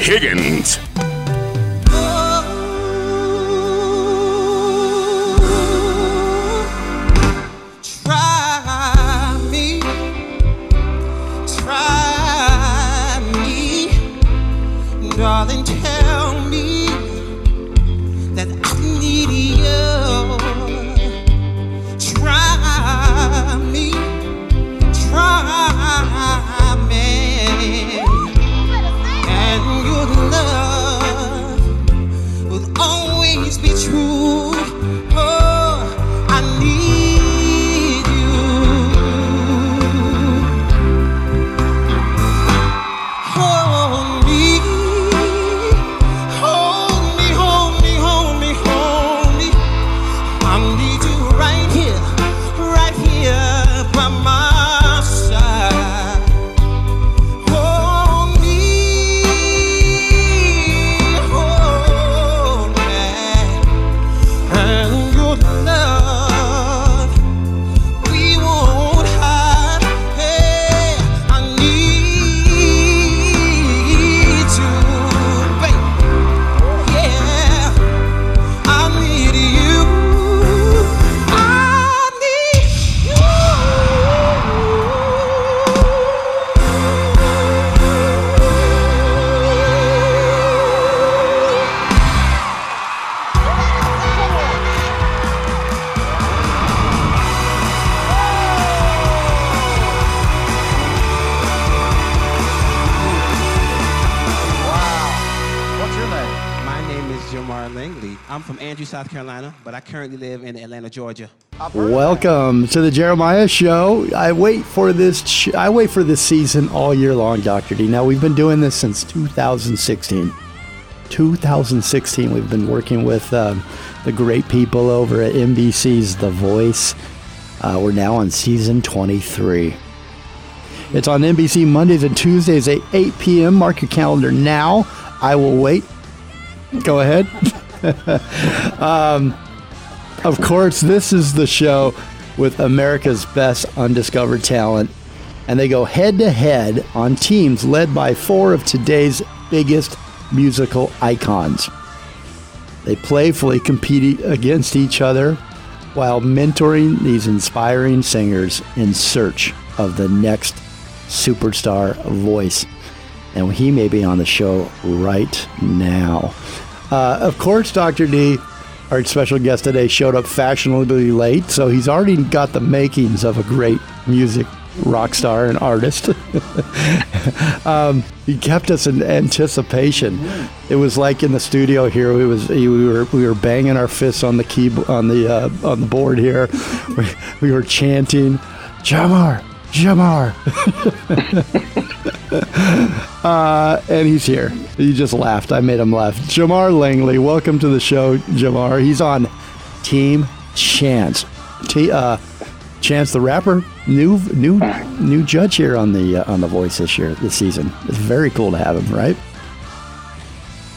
Higgins. Try me, try me, darling. South Carolina, but I currently live in Atlanta, Georgia. Welcome to the Jeremiah Show. I wait for this. Sh- I wait for this season all year long, Doctor D. Now we've been doing this since 2016. 2016, we've been working with um, the great people over at NBC's The Voice. Uh, we're now on season 23. It's on NBC Mondays and Tuesdays at 8 p.m. Mark your calendar now. I will wait. Go ahead. Um, Of course, this is the show with America's best undiscovered talent. And they go head to head on teams led by four of today's biggest musical icons. They playfully compete against each other while mentoring these inspiring singers in search of the next superstar voice. And he may be on the show right now. Uh, of course, Dr. D, our special guest today, showed up fashionably late, so he's already got the makings of a great music rock star and artist. um, he kept us in anticipation. It was like in the studio here. We was we were we were banging our fists on the key on the uh, on the board here. We, we were chanting, Jamar, Jamar. uh, and he's here. He just laughed. I made him laugh. Jamar Langley, welcome to the show, Jamar. He's on Team Chance. T- uh, Chance the rapper, new new new judge here on the uh, on the Voice this year this season. It's very cool to have him, right?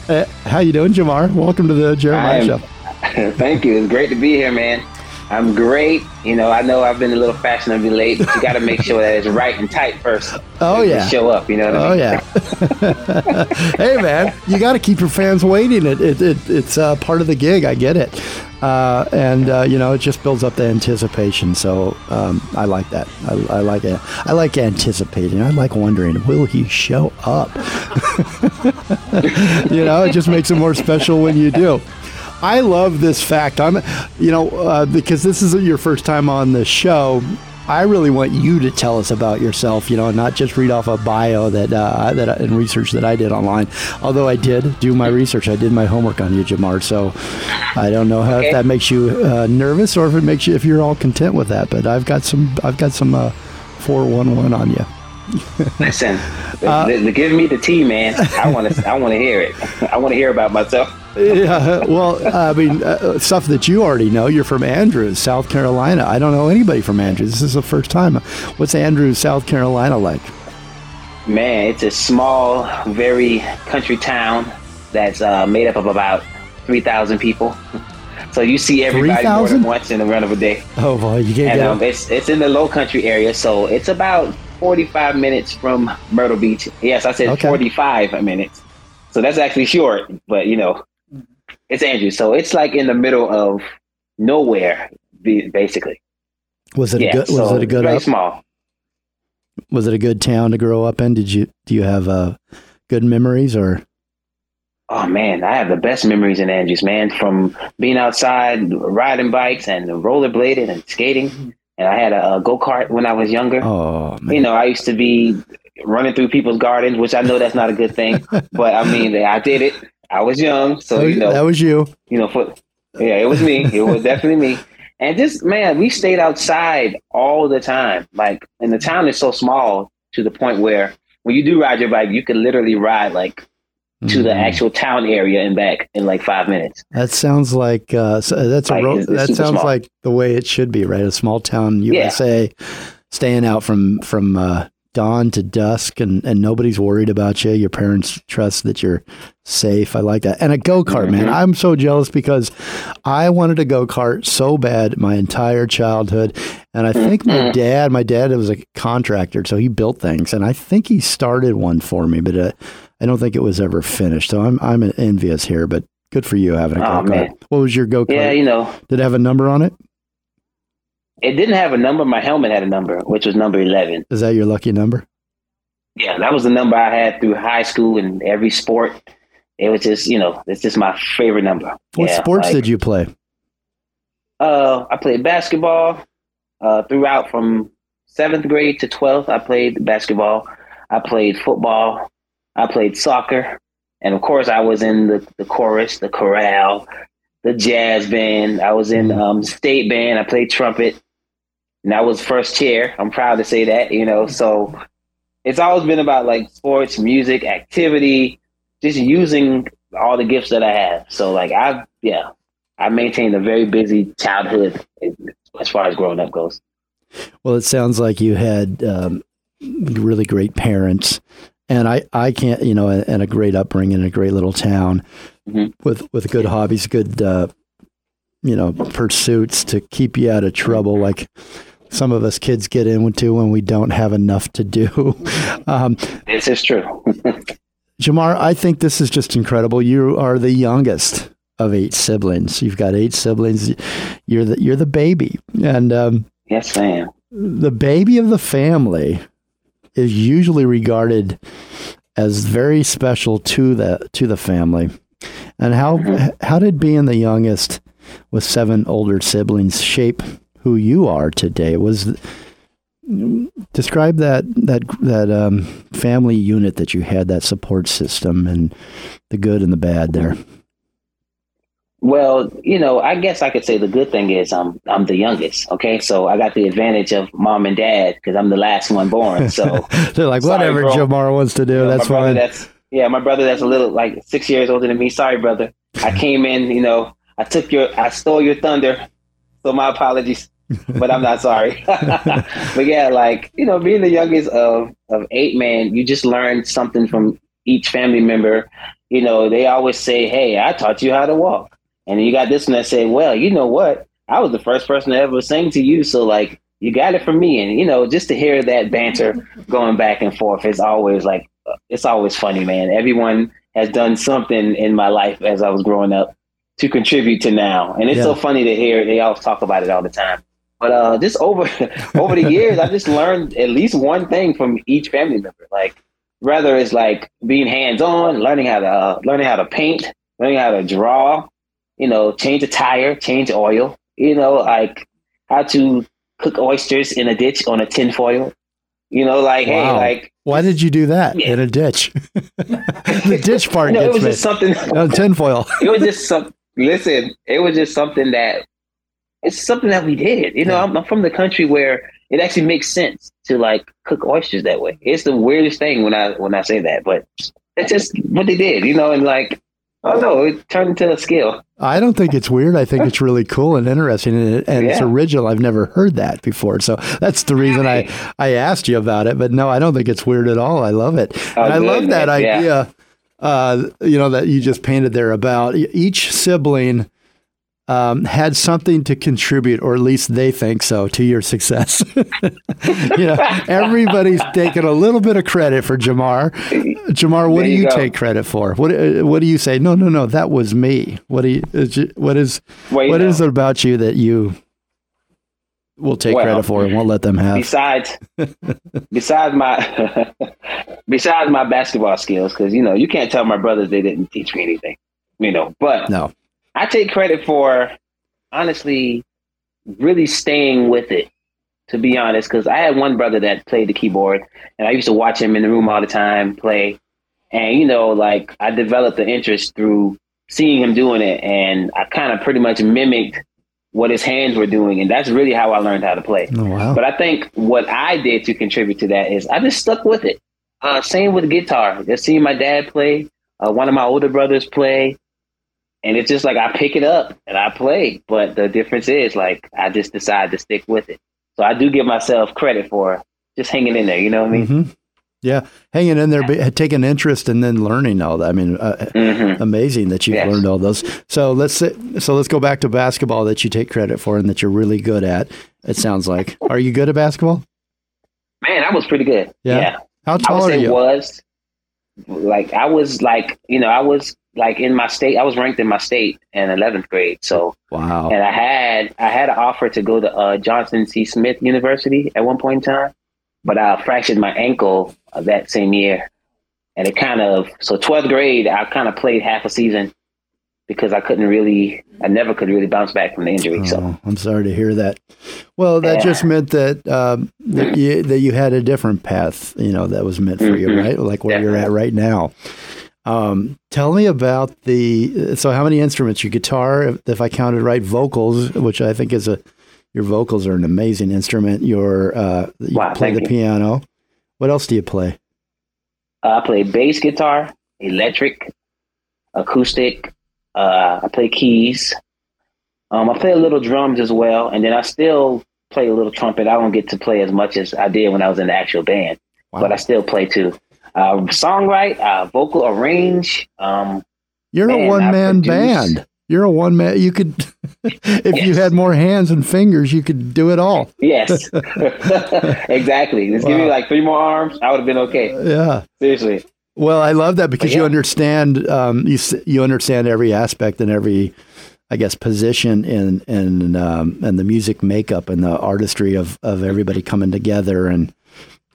Uh, how you doing, Jamar? Welcome to the Jeremiah I Show. Thank you. It's great to be here, man. I'm great. You know, I know I've been a little fashionably late, but you got to make sure that it's right and tight first. Oh yeah. Show up. You know what I mean. Oh mean? yeah. hey man, you got to keep your fans waiting. It, it, it it's uh, part of the gig. I get it, uh, and uh, you know it just builds up the anticipation. So um, I like that. I, I like it. I like anticipating. I like wondering, will he show up? you know, it just makes it more special when you do. I love this fact. I'm, you know, uh, because this is your first time on the show. I really want you to tell us about yourself, you know, and not just read off a bio that uh, that and research that I did online. Although I did do my research, I did my homework on you, Jamar. So I don't know how, Okay. if that makes you uh, nervous or if it makes you if you're all content with that. But I've got some I've got some uh, four one one on you. Listen, Uh, give me the tea, man. I want to. I want to hear it. I want to hear about myself. Yeah, well, I mean, uh, stuff that you already know. You're from Andrews, South Carolina. I don't know anybody from Andrews. This is the first time. What's Andrews, South Carolina like? Man, it's a small, very country town that's uh, made up of about three thousand people. So you see everybody more than once in the run of a day. Oh boy, you can't And get um, it's it's in the low country area, so it's about forty five minutes from Myrtle Beach. Yes, I said Okay. forty five minutes. So that's actually short, but you know, it's Andrews. So it's like in the middle of nowhere, basically. Was it yeah, a good? Was so it a good? Very Up, small. was it a good town to grow up in? Did you do you have uh, good memories or? Oh man, I have the best memories in Andrews, man. From being outside, riding bikes and rollerblading and skating. And I had a, a go kart when I was younger. Oh man, You know, I used to be running through people's gardens, which I know that's not a good thing, but I mean, I did it. I was young, so that, you know, that was you. you know, for yeah, it was me. It was definitely me. And just man, we stayed outside all the time. Like, and the town is so small to the point where when you do ride your bike, you can literally ride like to the Mm. actual town area and back in like five minutes. That sounds like uh, so that's a Like, ro- it's- it's that sounds small. like the way it should be, right? A small town USA, staying out from from uh, dawn to dusk, and and nobody's worried about you. Your parents trust that you're safe. I like that. And a go kart, man. Mhm. I'm so jealous because I wanted a go kart so bad my entire childhood, and I think my Mhm. dad, my dad was a contractor, so he built things, and I think he started one for me, but. Uh, I don't think it was ever finished, so I'm I'm envious here. But good for you having a Oh, go kart. man. What was your go kart? Yeah, you know, Did it have a number on it? It didn't have a number. My helmet had a number, which was number eleven. Is that your lucky number? Yeah, that was the number I had through high school and every sport. It was just, you know, it's just my favorite number. What Yeah, sports like, did you play? Uh, I played basketball uh, throughout from seventh grade to twelfth. I played basketball. I played football. I played soccer, and of course, I was in the, the chorus, the chorale, the jazz band. I was in um, state band. I played trumpet, and I was first chair. I'm proud to say that. You know, so it's always been about like sports, music, activity, just using all the gifts that I have. So like I've yeah, I maintained a very busy childhood as far as growing up goes. Well, it sounds like you had um, really great parents, and I, I can't, you know, and a great upbringing in a great little town Mhm. with with good hobbies, good, uh, you know, pursuits to keep you out of trouble, like some of us kids get into when we don't have enough to do. um, This is true. Jamar, I think this is just incredible. You are the youngest of eight siblings. You've got eight siblings. You're the you're the baby, and um, yes, I am. the baby of the family is usually regarded as very special to the to the family. And how how did being the youngest with seven older siblings shape who you are today? Was describe that that that um, family unit that you had, that support system, and the good and the bad there. Well, you know, I guess I could say the good thing is I'm I'm the youngest. Okay, so I got the advantage of mom and dad because I'm the last one born. So They're like, Sorry, whatever bro. Jamar wants to do, that's fine. That's yeah, my brother that's a little like six years older than me. Sorry, brother. I came in, you know, I took your, I stole your thunder. So my apologies, but I'm not sorry. but yeah, like you know, being the youngest of of eight, man, you just learn something from each family member. You know, they always say, "Hey, I taught you how to walk," and you got this one that say, "Well, you know what? I was the first person to ever sing to you, so like." You got it from me, and you know, just to hear that banter going back and forth is always like it's always funny, man. Everyone has done something in my life as I was growing up to contribute to now, and it's so funny to hear. They always talk about it all the time. But uh, just over over the years, I just learned at least one thing from each family member. Like whether it's like being hands on, learning how to uh, learning how to paint, learning how to draw. you know, change a tire, change oil, you know, like how to cook oysters in a ditch on a tin foil. You know, like hey, like Why did you do that Yeah. in a ditch? the ditch part no, it was me. just something. No, tinfoil. it was just some. Listen, it was just something that it's something that we did. You know, Yeah. I'm, I'm from the country where it actually makes sense to like cook oysters that way. It's the weirdest thing when I when I say that, but it's just what they did. You know, and like oh don't it turned into a skill. I don't think it's weird. I think it's really cool and interesting, and, it, and it's original. I've never heard that before, so that's the reason I I asked you about it. But no, I don't think it's weird at all. I love it. Oh, and I love that man. Yeah. idea. Uh, you know that you just painted there about each sibling um, had something to contribute, or at least they think so, to your success. you know, everybody's taking a little bit of credit for Jamar. Jamar, what There do you take credit for? What uh, What do you say? No, no, no, that was me. What do you? is it- What is Well, you what is it about you that you will take Well, credit for and won't let them have? besides besides my besides my basketball skills because you know you can't tell my brothers they didn't teach me anything you know but No. I take credit for honestly really staying with it to be honest because i had one brother that played the keyboard and i used to watch him in the room all the time play and you know like i developed the interest through seeing him doing it and i kind of pretty much mimicked what his hands were doing and that's really how i learned how to play Oh wow. but I think what I did to contribute to that is I just stuck with it. Uh, same with guitar. Just seeing my dad play, uh, one of my older brothers play, and it's just like I pick it up and I play. But the difference is like I just decide to stick with it. So I do give myself credit for just hanging in there. You know what I mean? hmm Yeah, hanging in there, but taking interest, and then learning all that. I mean, uh, hmm amazing that you've Yes. learned all those. So let's so let's go back to basketball that you take credit for and that you're really good at. It sounds like. Are you good at basketball? Man, I was pretty good. Yeah? yeah. How I would tall are you? was like I was like you know I was like in my state. I was ranked in my state in eleventh grade. So Wow. and I had I had an offer to go to uh, Johnson C. Smith University at one point in time, but I fractured my ankle uh, that same year, and it kind of so twelfth grade I kind of played half a season because I couldn't really I never could really bounce back from the injury. So Oh, I'm sorry to hear that. Well, that Yeah. just meant that um, that, you, that you had a different path, you know, that was meant for you, Mhm. right? Like where you're at right now. Um, tell me about the. So, how many instruments? Your guitar, if, if I counted right, vocals, which I think is a. Your vocals are an amazing instrument. Your uh, you Wow, play the you. piano. What else do you play? uh, I play bass guitar, electric, acoustic. Uh, I play keys. Um, I play a little drums as well, and then I still play a little trumpet. I don't get to play as much as I did when I was in the actual band. Wow. but I still play too. Uh, songwrite, uh, vocal arrange. Um, You're a Man, I one man band. You're a one man. You could, if you had more hands and fingers, you could do it all. yes, exactly. Just give me like three more arms. I would have been okay. Yeah. Seriously. Well, I love that because you understand um, you you understand every aspect and every, I guess, position in in um, and the music makeup and the artistry of of everybody coming together and.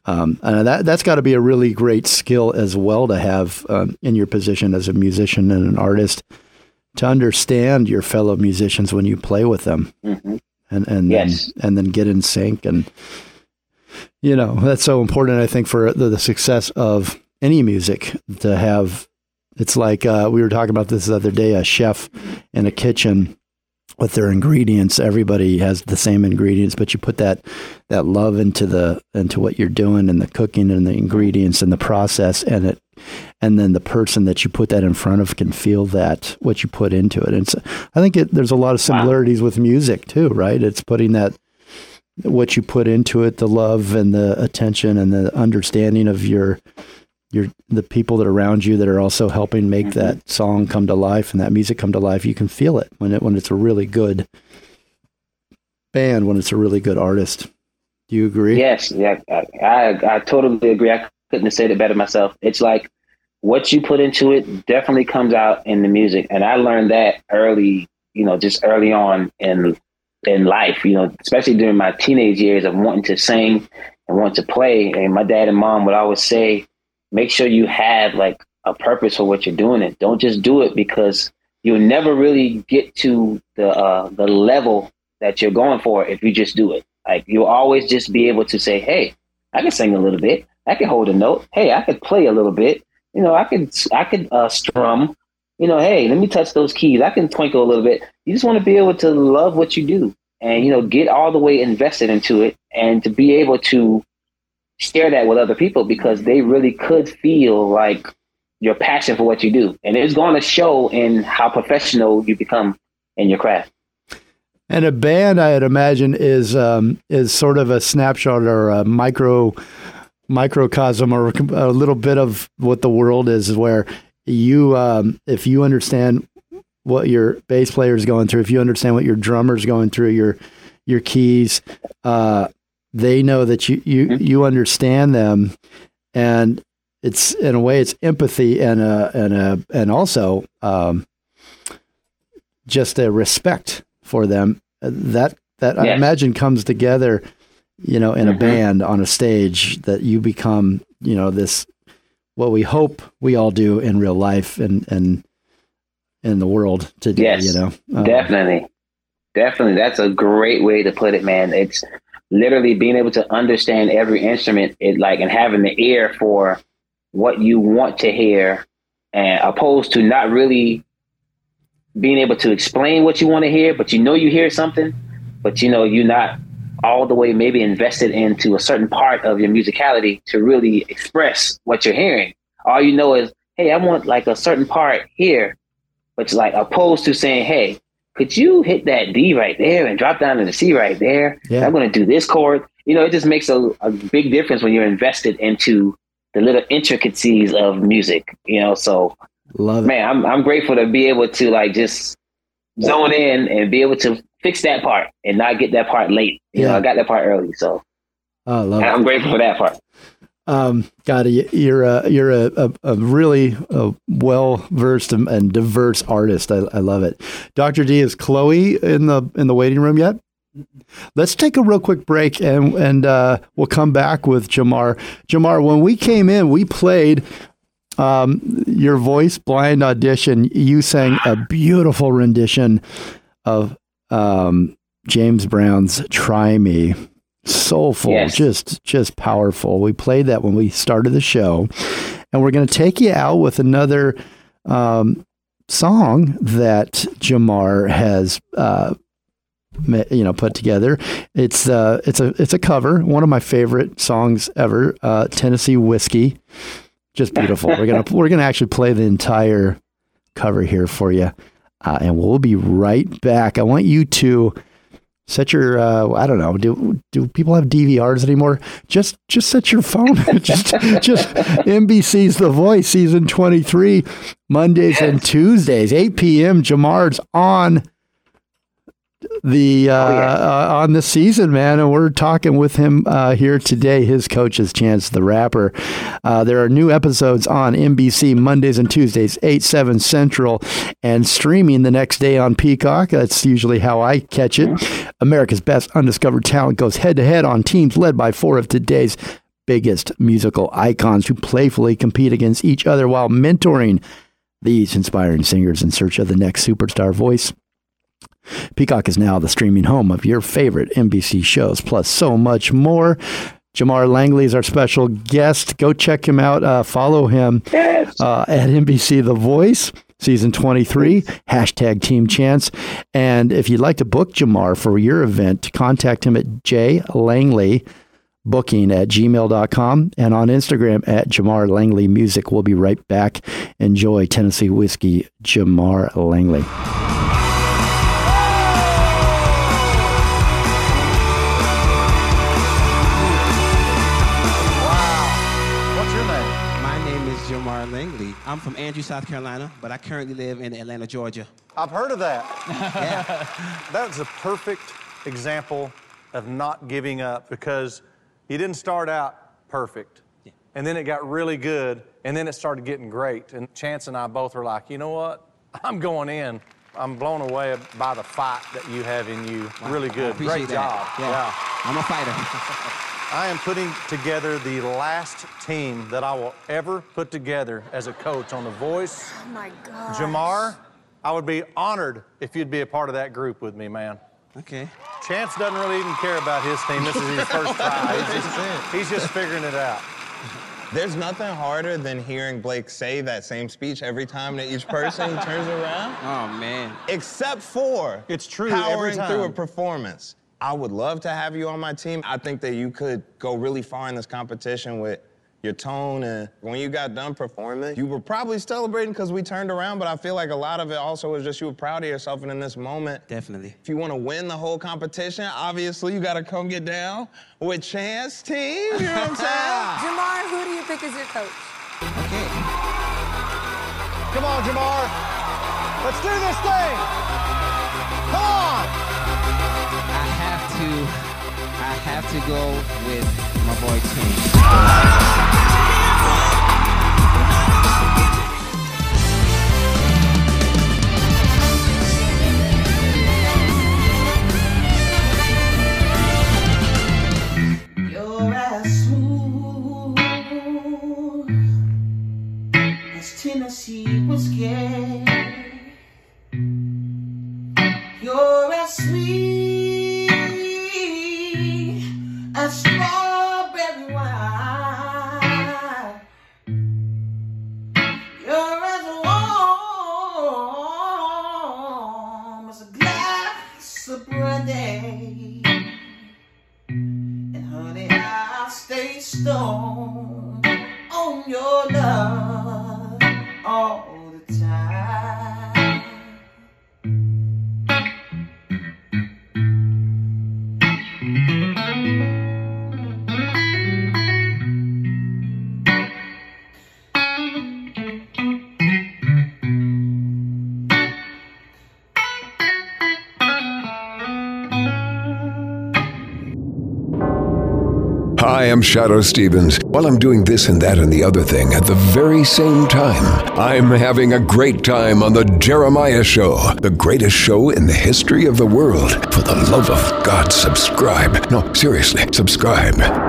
Um, and that that's got to be a really great skill as well to have um, in your position as a musician and an artist to understand your fellow musicians when you play with them. Hmm and and Yes. then, and then get in sync. And you know that's so important i think for the, the success of any music to have. It's like uh, we were talking about this the other day a chef in a kitchen with their ingredients everybody has the same ingredients but you put that that love into the into what you're doing and the cooking and the ingredients and the process and it and then the person that you put that in front of can feel that what you put into it. And so i think it, there's a lot of similarities with music too right? It's putting that what you put into it the love and the attention and the understanding of your your the people that are around you that are also helping make Mm-hmm. that song come to life and that music come to life you can feel it when it when it's a really good band when it's a really good artist do you agree Yes. Yeah. I, I I totally agree. I couldn't have said it better myself. It's like what you put into it definitely comes out in the music, and I learned that early. You know, just early on in in life. You know, especially during my teenage years of wanting to sing and wanting to play. And my dad and mom would always say, make sure you have like a purpose for what you're doing. It don't just do it because you'll never really get to the uh, the level that you're going for if you just do it. Like you'll always just be able to say, "Hey, I can sing a little bit. I can hold a note. Hey, I could play a little bit. You know, I could I could uh, strum. You know, hey, let me touch those keys. I can twinkle a little bit. You just want to be able to love what you do and you know get all the way invested into it and to be able to share that with other people because they really could feel like your passion for what you do. And it's going to show in how professional you become in your craft. And a band, I'd imagine, is um, is sort of a snapshot or a micro microcosm or a little bit of what the world is, where you, um, if you understand what your bass player is going through, if you understand what your drummer's going through, your your keys, uh, they know that you you mm-hmm. you understand them, and it's in a way it's empathy and a and a and also um, just a respect for them. That that yes. I imagine comes together, you know, in mm-hmm. a band on a stage that you become, you know, this what we hope we all do in real life and and in the world today. Yes, you know, um, definitely, definitely. That's a great way to put it, man. It's literally being able to understand every instrument, it like and having the ear for what you want to hear, and opposed to not really being able to explain what you want to hear, but you know you hear something, but you know you're not all the way maybe invested into a certain part of your musicality to really express what you're hearing. All you know is, hey, I want like a certain part here, but like opposed to saying, hey, could you hit that D right there and drop down to the C right there? Yeah. I'm going to do this chord. You know, it just makes a, a big difference when you're invested into the little intricacies of music. You know, so Love it. Man, I'm I'm grateful to be able to like just zone in and be able to fix that part and not get that part late. You yeah. know, I got that part early, so oh, love I'm grateful for that part. Um, God, you're a, you're a, a, a really well versed and, diverse artist. I, I love it. Doctor D is Chloe in the in the waiting room yet? Let's take a real quick break and and uh, we'll come back with Jamar. Jamar, when we came in, we played um, your voice blind audition, you sang a beautiful rendition of um, James Brown's "Try Me." Soulful, yes. just just powerful. We played that when we started the show, and we're going to take you out with another um, song that Jamar has. Uh, you know put together it's uh it's a it's a cover one of my favorite songs ever uh tennessee whiskey just beautiful. we're gonna we're gonna actually play the entire cover here for you, uh, and we'll be right back. I want you to set your uh, I don't know do do people have DVRs anymore? Just just set your phone. just just NBC's The Voice season twenty three Mondays and Tuesdays eight p.m. Jamar's on the uh, oh, yeah. uh, on the season, man. And we're talking with him uh, here today. His coach is Chance the Rapper. Uh, there are new episodes on NBC Mondays and Tuesdays, eight seven Central, and streaming the next day on Peacock. That's usually how I catch it. America's Best Undiscovered Talent goes head to head on teams led by four of today's biggest musical icons who playfully compete against each other while mentoring these inspiring singers in search of the next superstar voice. Peacock is now the streaming home of your favorite NBC shows, plus so much more. Jamar Langley is our special guest. Go check him out. Uh, follow him yes. uh, at NBC The Voice, season 23, hashtag Team Chance. And if you'd like to book Jamar for your event, contact him at J Langley booking at gmail.com and on Instagram at Jamar Langley Music. We'll be right back. Enjoy Tennessee Whiskey, Jamar Langley. I'm from Andrew, South Carolina, but I currently live in Atlanta, Georgia. I've heard of that. yeah. That's a perfect example of not giving up because you didn't start out perfect. Yeah. And then it got really good, and then it started getting great. And Chance and I both were like, you know what? I'm going in. I'm blown away by the fight that you have in you. Wow. Really good. Great that. job. Yeah. yeah. I'm a fighter. I am putting together the last team that I will ever put together as a coach on The Voice. Oh my God. Jamar, I would be honored if you'd be a part of that group with me, man. Okay. Chance doesn't really even care about his team. This is his first try. He's just, he's just figuring it out. There's nothing harder than hearing Blake say that same speech every time that each person turns around. Oh man. Except for It's true every powering through a performance. I would love to have you on my team. I think that you could go really far in this competition with your tone and when you got done performing, you were probably celebrating because we turned around, but I feel like a lot of it also was just you were proud of yourself and in this moment. Definitely. If you want to win the whole competition, obviously you got to come get down with Chance team. You know what I'm saying? Jamar, who do you pick as your coach? Okay. Come on, Jamar. Let's do this thing. Have to go with my boy Tim. Stay I'm Shadoe Stevens. While I'm doing this and that and the other thing at the very same time, I'm having a great time on The Jeremiah Show, the greatest show in the history of the world. For the love of God, subscribe. No, seriously, subscribe.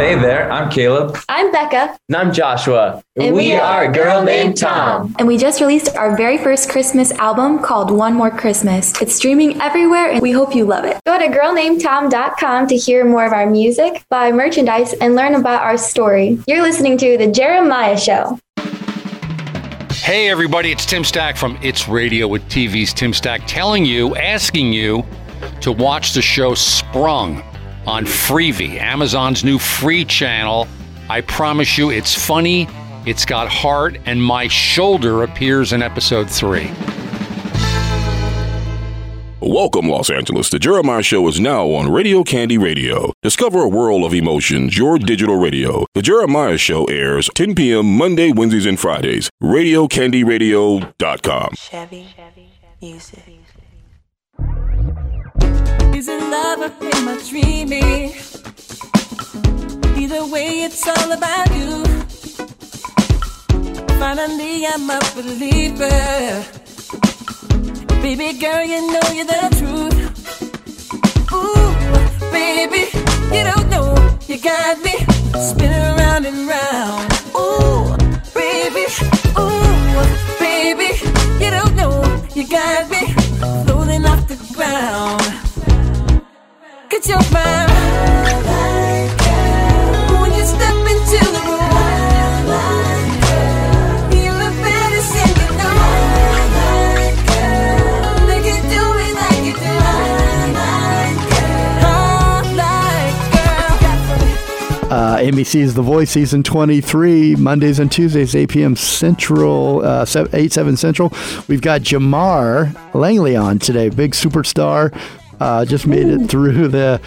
Hey there, I'm Caleb. I'm Becca, And I'm Joshua. And we are a girl named Tom. and we just released our very first Christmas album called One More Christmas. It's streaming everywhere, and we hope you love it. Go to girlnamedtom.com to hear more of our music, buy merchandise, and learn about our story. You're listening to The Jeremiah Show. Hey, everybody, it's Tim Stack from It's Radio with TV's Tim Stack telling you, asking you to watch the show Sprung on Freevee, Amazon's new free channel. I promise you, it's funny, it's got heart, and my shoulder appears in episode three. Welcome, Los Angeles. The Jeremiah Show is now on Radio Candy Radio. Discover a world of emotions, your digital radio. The Jeremiah Show airs 10 p.m. Monday, Wednesdays, and Fridays. RadioCandyRadio.com. Chevy, music. Is it love or am I dreaming? Either way, it's all about you. Finally, I'm a believer. Baby girl, you know you're the truth. Ooh, baby, you don't know. You got me spinning round and round. Ooh, baby, ooh, baby, you don't know. You got me floating off the ground. Get your the girl. Uh, The Voice season 23, Mondays and Tuesdays, 8 p.m. Central, uh, 7, 8, 7 Central. We've got Jamar Langley on today, big superstar. Uh, just made it through the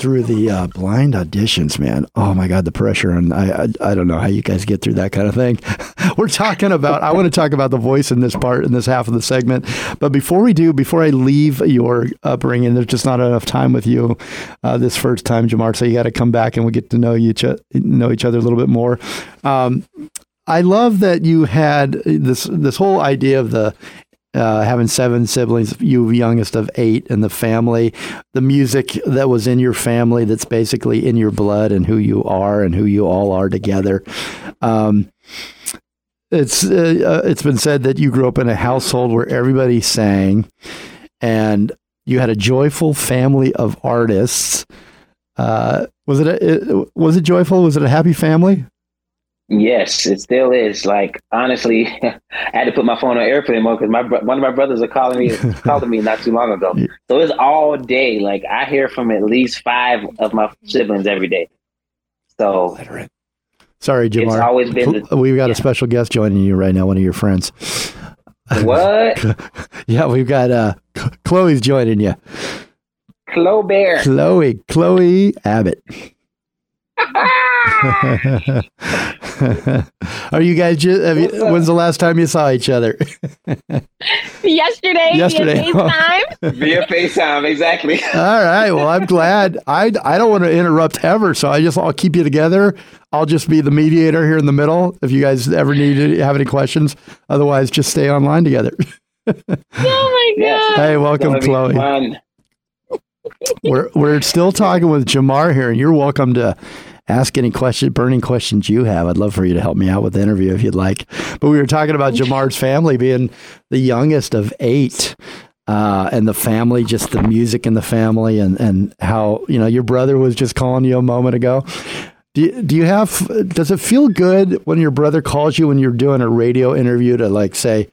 through the uh, blind auditions, man. Oh my God, the pressure! And I, I, I don't know how you guys get through that kind of thing. We're talking about. I want to talk about the voice in this part, in this half of the segment. But before we do, before I leave your upbringing, there's just not enough time with you uh, this first time, Jamar. So you got to come back and we get to know each know each other a little bit more. Um, I love that you had this this whole idea of the uh, having seven siblings, you youngest of eight in the family, the music that was in your family that's basically in your blood and who you are and who you all are together. Um, it's uh, uh, it's been said that you grew up in a household where everybody sang, and you had a joyful family of artists. Uh, was it, a, it was it joyful? Was it a happy family? Yes, it still is. Like honestly, I had to put my phone on airplane mode because my one of my brothers are calling me calling me not too long ago. So it's all day. Like I hear from at least five of my siblings every day. So Sorry, Jamar. It's always been the- we've got a special guest joining you right now. One of your friends. what? Yeah, we've got uh, Chloe's joining you. Chloe Bear. Chloe, Chloe Abbott. Are you guys just? Have you, when's the last time you saw each other? Yesterday, Yesterday. via FaceTime. Via FaceTime, exactly. All right. Well, I'm glad. I I don't want to interrupt ever, so I just I'll keep you together. I'll just be the mediator here in the middle. If you guys ever need to have any questions, otherwise, just stay online together. oh my god! Hey, welcome, Chloe. fun. We're we're still talking with Jamar here, and you're welcome to ask any question, burning questions you have. I'd love for you to help me out with the interview if you'd like. But we were talking about Jamar's family being the youngest of eight. Uh, and the family, just the music in the family, and, and how you know your brother was just calling you a moment ago. Do you, do you have? Does it feel good when your brother calls you when you're doing a radio interview to like say,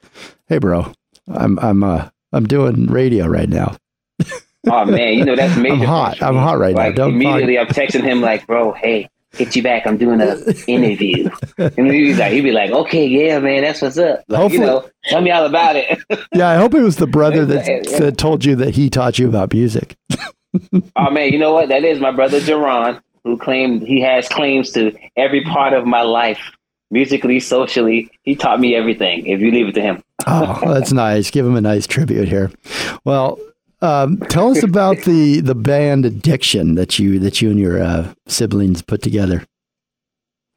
"Hey, bro, I'm I'm uh I'm doing radio right now." Oh man, you know that's major. I'm hot. I'm hot right like now. Don't immediately, I'm texting him like, "Bro, hey, hit you back. I'm doing a interview." and he's like, he'd be like, "Okay, yeah, man, that's what's up." Like, Hopefully- you know, tell me all about it. Yeah, I hope it was the brother that, that told you that he taught you about music. oh man, you know what? That is my brother Jerron, who claimed he has claims to every part of my life, musically, socially. He taught me everything. If you leave it to him. Oh, that's nice. Give him a nice tribute here. Well, um, tell us about the the band Addiction that you that you and your uh, siblings put together.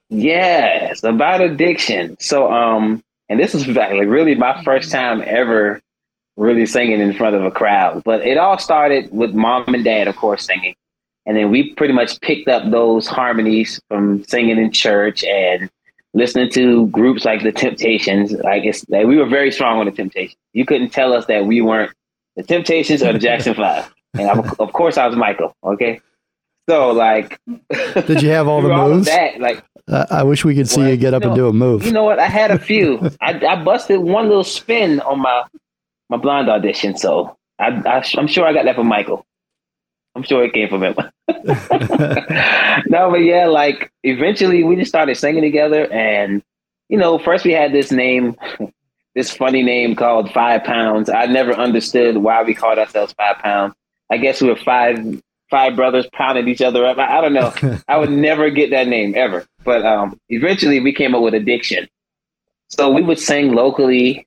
Yes, about addiction. So, um, and this was like really my first time ever really singing in front of a crowd. But it all started with mom and dad, of course, singing. And then we pretty much picked up those harmonies from singing in church and listening to groups like the Temptations. Like it's like we were very strong on the Temptations. You couldn't tell us that we weren't the Temptations or the Jackson Five. And I, of course, I was Michael. Okay, so like, Did you have all the moves? that, like Uh, I wish we could see you get up and do a move. you know what? I had a few. I, I busted one little spin on my my blind audition, so I, I I'm sure I got that from Michael. I'm sure it came from him. no, but yeah, like eventually we just started singing together, and you know, first we had this name, this funny name called Five Pounds. I never understood why we called ourselves Five Pounds. I guess we were five five brothers pounding each other up. I, I don't know. I would never get that name ever. But um, eventually we came up with Addiction. So we would sing locally,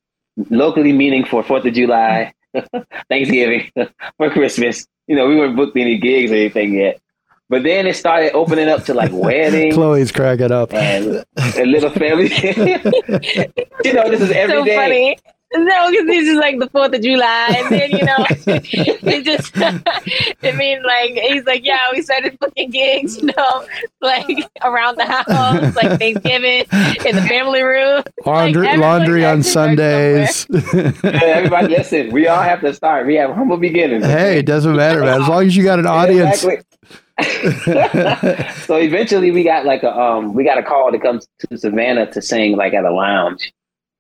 locally meaning for Fourth of July, Thanksgiving, for Christmas. You know, we weren't booked any gigs or anything yet. But then it started opening up to like weddings Chloe's cracking up. and a little family. you know, this is every so day. funny. No, because this is like the Fourth of July, and then you know, it just. I mean, like he's like, yeah, we started booking gigs, you know, like around the house, like Thanksgiving in the family room. Laundry, Like, laundry on Sundays. Yeah, everybody, listen, we all have to start. We have humble beginnings. hey, it doesn't matter, man. As long as you got an audience. Exactly. so eventually we got like a um we got a call to come to Savannah to sing like at a lounge.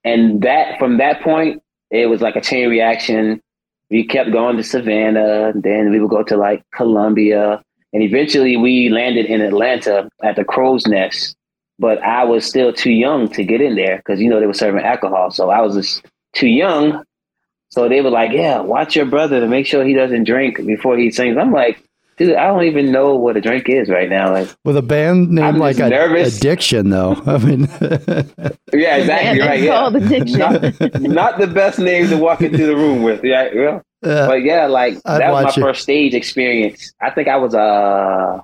And that from that point it was like a chain reaction. We kept going to Savannah, then we would go to like Columbia, and eventually we landed in Atlanta at the Crow's Nest. But I was still too young to get in there because you know they were serving alcohol, so I was just too young. So they were like, "Yeah, watch your brother to make sure he doesn't drink before he sings." I'm like, "Dude, I don't even know what a drink is right now." Like, With a band name like a. Addiction, though. I mean, yeah, exactly Man, right. it's Yeah, called addiction. Not, not the best name to walk into the room with. Yeah, yeah. Yeah. but yeah, like I'd that was my it. first stage experience. I think I was uh,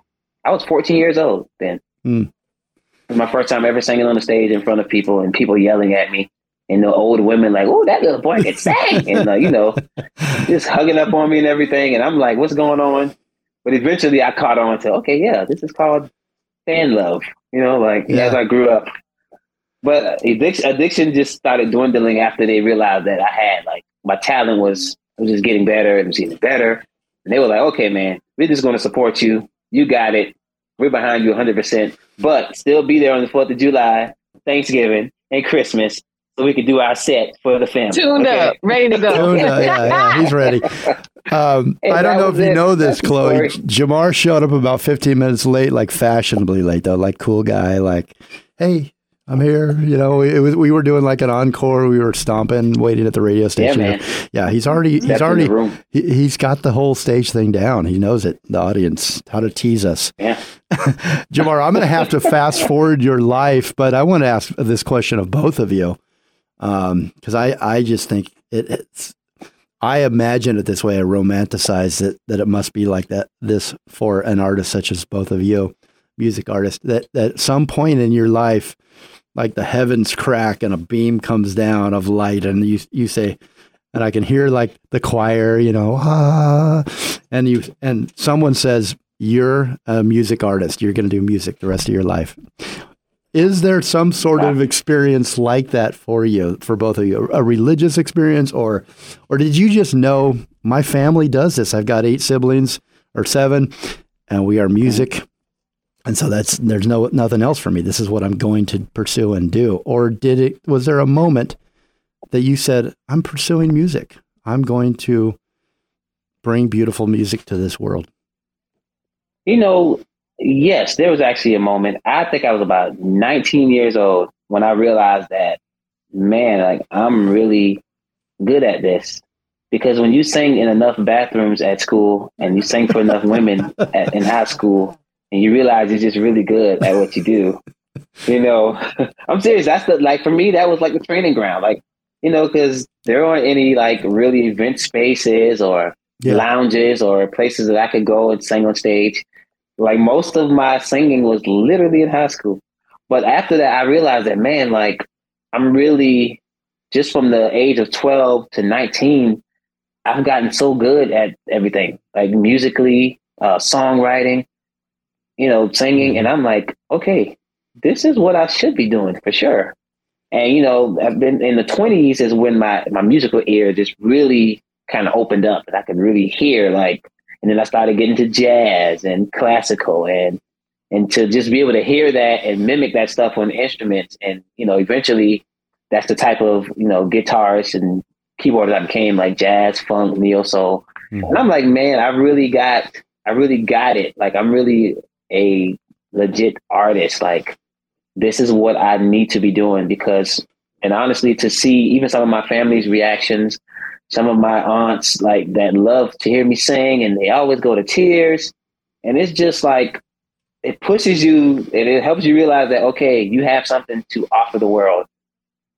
I was 14 years old then. Hmm. It was my first time ever singing on the stage in front of people and people yelling at me. And the old women like, oh, that little boy can sing, and uh, you know, just hugging up on me and everything. And I'm like, what's going on? But eventually, I caught on to, okay, yeah, this is called fan love. You know, like Yeah. as I grew up. But addiction, addiction just started dwindling after they realized that I had like my talent was was just getting better and was getting better. And they were like, okay, man, we're just going to support you. You got it. We're behind you 100%. But still be there on the 4th of July, Thanksgiving, and Christmas so we could do our set for the family. Tuned okay? up, ready to go. Tuned up, yeah, yeah, he's ready. Um, I don't know if was you it. know this, That's Chloe. story. Jamar showed up about 15 minutes late, like fashionably late, though, like cool guy, like, hey, I'm here. You know, it was we were doing like an encore. We were stomping, waiting at the radio station. man. Yeah, he's already he's Stepped already he, he's got the whole stage thing down. He knows it. The audience how to tease us. Yeah. Jamar, I'm going to have to fast forward your life, but I want to ask this question of both of you because I I just think it, it's. I imagine it this way. I romanticize it that it must be like that. This for an artist such as both of you, music artists, that, that at some point in your life, like the heavens crack and a beam comes down of light, and you you say, and I can hear like the choir, you know, ah, and you and someone says you're a music artist. You're going to do music the rest of your life. Is there some sort of experience like that for you, for both of you, a religious experience, or, or did you just know my family does this? I've got eight siblings or seven, and we are music, and so that's there's no nothing else for me. This is what I'm going to pursue and do. Or did it? Was there a moment that you said, "I'm pursuing music. I'm going to bring beautiful music to this world"? You know, yes, there was actually a moment. I think I was about 19 years old when I realized that, man, like I'm really good at this. Because when you sing in enough bathrooms at school and you sing for enough women at, in high school, and you realize you're just really good at what you do, you know, I'm serious. That's the like for me, that was like the training ground. Like, you know, because there aren't any like really event spaces or Yeah. lounges or places that I could go and sing on stage. Like most of my singing was literally in high school. But after that, I realized that, man, like I'm really just from the age of 12 to 19, I've gotten so good at everything, like musically, uh, songwriting, you know, singing. And I'm like, okay, this is what I should be doing for sure. And, you know, I've been in the 20s is when my, my musical ear just really kind of opened up and I could really hear like, and then I started getting to jazz and classical and, and to just be able to hear that and mimic that stuff on instruments. And, you know, eventually that's the type of, you know, guitarist and keyboardist I became like jazz, funk, neo soul. Mm-hmm. And I'm like, man, I really got, I really got it. Like I'm really a legit artist. Like this is what I need to be doing because, and honestly, to see even some of my family's reactions, some of my aunts like that love to hear me sing and they always go to tears. And it's just like, it pushes you and it helps you realize that, okay, you have something to offer the world.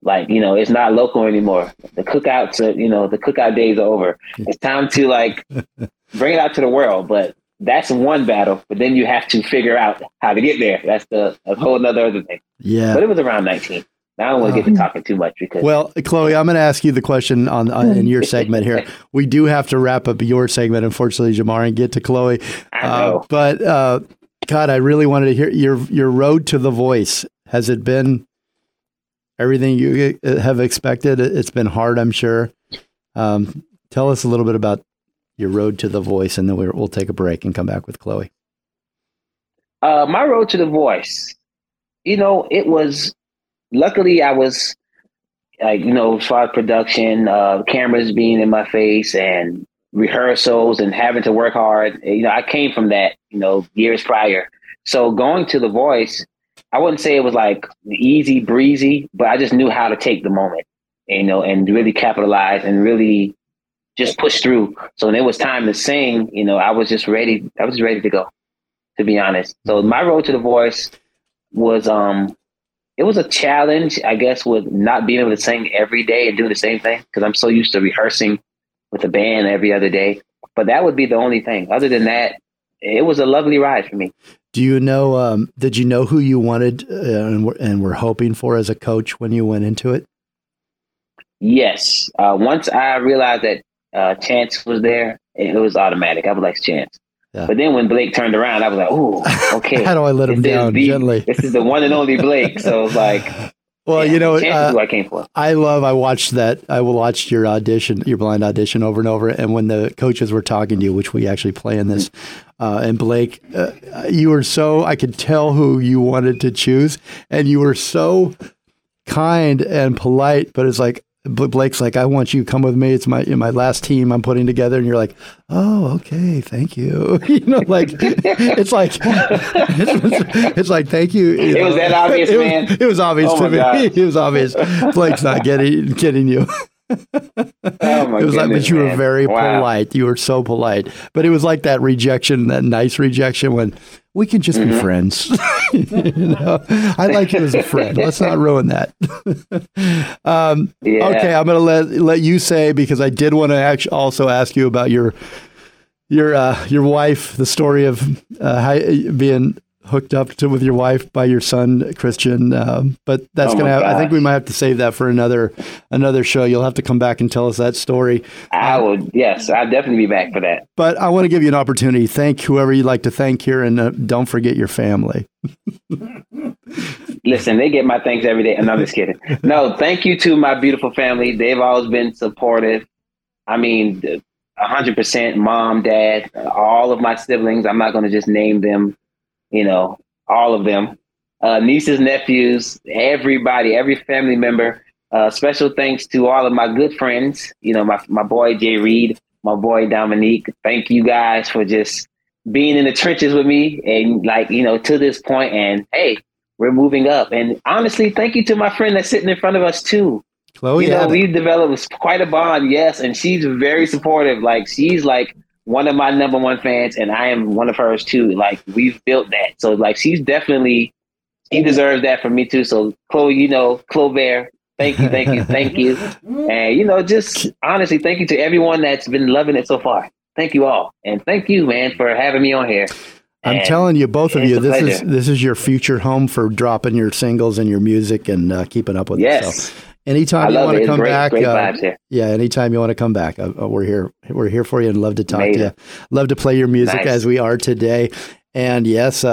Like, you know, it's not local anymore. The cookouts, are, you know, the cookout days are over. It's time to like bring it out to the world. But that's one battle. But then you have to figure out how to get there. That's the a whole another other thing. Yeah. But it was around 19. I don't want to get to talking too much because Well, Chloe, I'm going to ask you the question on, on in your segment here. We do have to wrap up your segment, unfortunately, Jamar, and get to Chloe. Uh, but uh, God, I really wanted to hear your your road to the voice. Has it been everything you uh, have expected? It's been hard, I'm sure. Um, tell us a little bit about your road to the voice, and then we'll take a break and come back with Chloe. Uh, my road to the voice, you know, it was luckily I was like, you know, as far as production, uh, cameras being in my face and rehearsals and having to work hard. You know, I came from that, you know, years prior. So going to the voice, I wouldn't say it was like easy breezy, but I just knew how to take the moment, you know, and really capitalize and really just push through. So when it was time to sing, you know, I was just ready. I was ready to go, to be honest. So my road to the voice was, um, it was a challenge, I guess, with not being able to sing every day and do the same thing because I'm so used to rehearsing with a band every other day. But that would be the only thing. Other than that, it was a lovely ride for me. Do you know? Um, did you know who you wanted uh, and, were, and were hoping for as a coach when you went into it? Yes. Uh, once I realized that uh, Chance was there, it was automatic. I would like Chance. Yeah. But then when Blake turned around, I was like, "Oh, okay." How do I let him This down the- gently? This is the one and only Blake. So it's like, Well, you know, uh, who I came for. I love. I watched that. I watched your audition, your blind audition, over and over. And when the coaches were talking to you, which we actually play in this, uh, and Blake, uh, you were so. I could tell who you wanted to choose, and you were so kind and polite. But it's like Blake's like, "I want you to come with me. It's my my last team I'm putting together." And you're like, "Oh, okay, thank you." you know, like it's like it's, it's like thank you. you It was that obvious, it was, man. It was obvious Oh to me. God. It was obvious. Blake's not getting getting you. Oh my it was like, but goodness, you were very Wow. polite. You were so polite. But it was like that rejection, that nice rejection when we can just be Mm-hmm. friends. you know, I like you as a friend. Let's not ruin that. um, Yeah. Okay, I'm going to let let you say because I did want to actually also ask you about your your uh, your wife, the story of uh, how being hooked up to with your wife by your son Christian. Um, but that's Oh gonna. Have, I think we might have to save that for another another show. You'll have to come back and tell us that story. I would, yes, I'll definitely be back for that. But I want to give you an opportunity. Thank whoever you'd like to thank here, and uh, don't forget your family. Listen, they get my thanks every day. And I'm just kidding. No, thank you to my beautiful family. They've always been supportive. I mean, hundred percent mom, dad, all of my siblings. I'm not going to just name them, you know, all of them, uh, nieces, nephews, everybody, every family member. Uh, special thanks to all of my good friends. You know, my, my boy Jay Reed, my boy Dominique. Thank you guys for just being in the trenches with me and like, you know, to this point and hey, we're moving up. And honestly, thank you to my friend that's sitting in front of us too. Chloe you know, we've developed quite a bond, yes, and she's very supportive. Like she's like one of my number one fans, and I am one of hers too. Like we've built that, so like she's definitely she deserves that from me too. So Chloe, you know, Clover, thank you, thank you, thank you, and you know, just honestly, thank you to everyone that's been loving it so far. Thank you all, and thank you, man, for having me on here. I'm And telling you, both of you, this is this is your future home for dropping your singles and your music and uh, keeping up with it. Yes. So anytime you want to come great- back, great uh, yeah, anytime you want to come back, uh, uh, we're here. We're here for you and love to talk to you. Love to play your music Nice. as we are today. And yes, uh,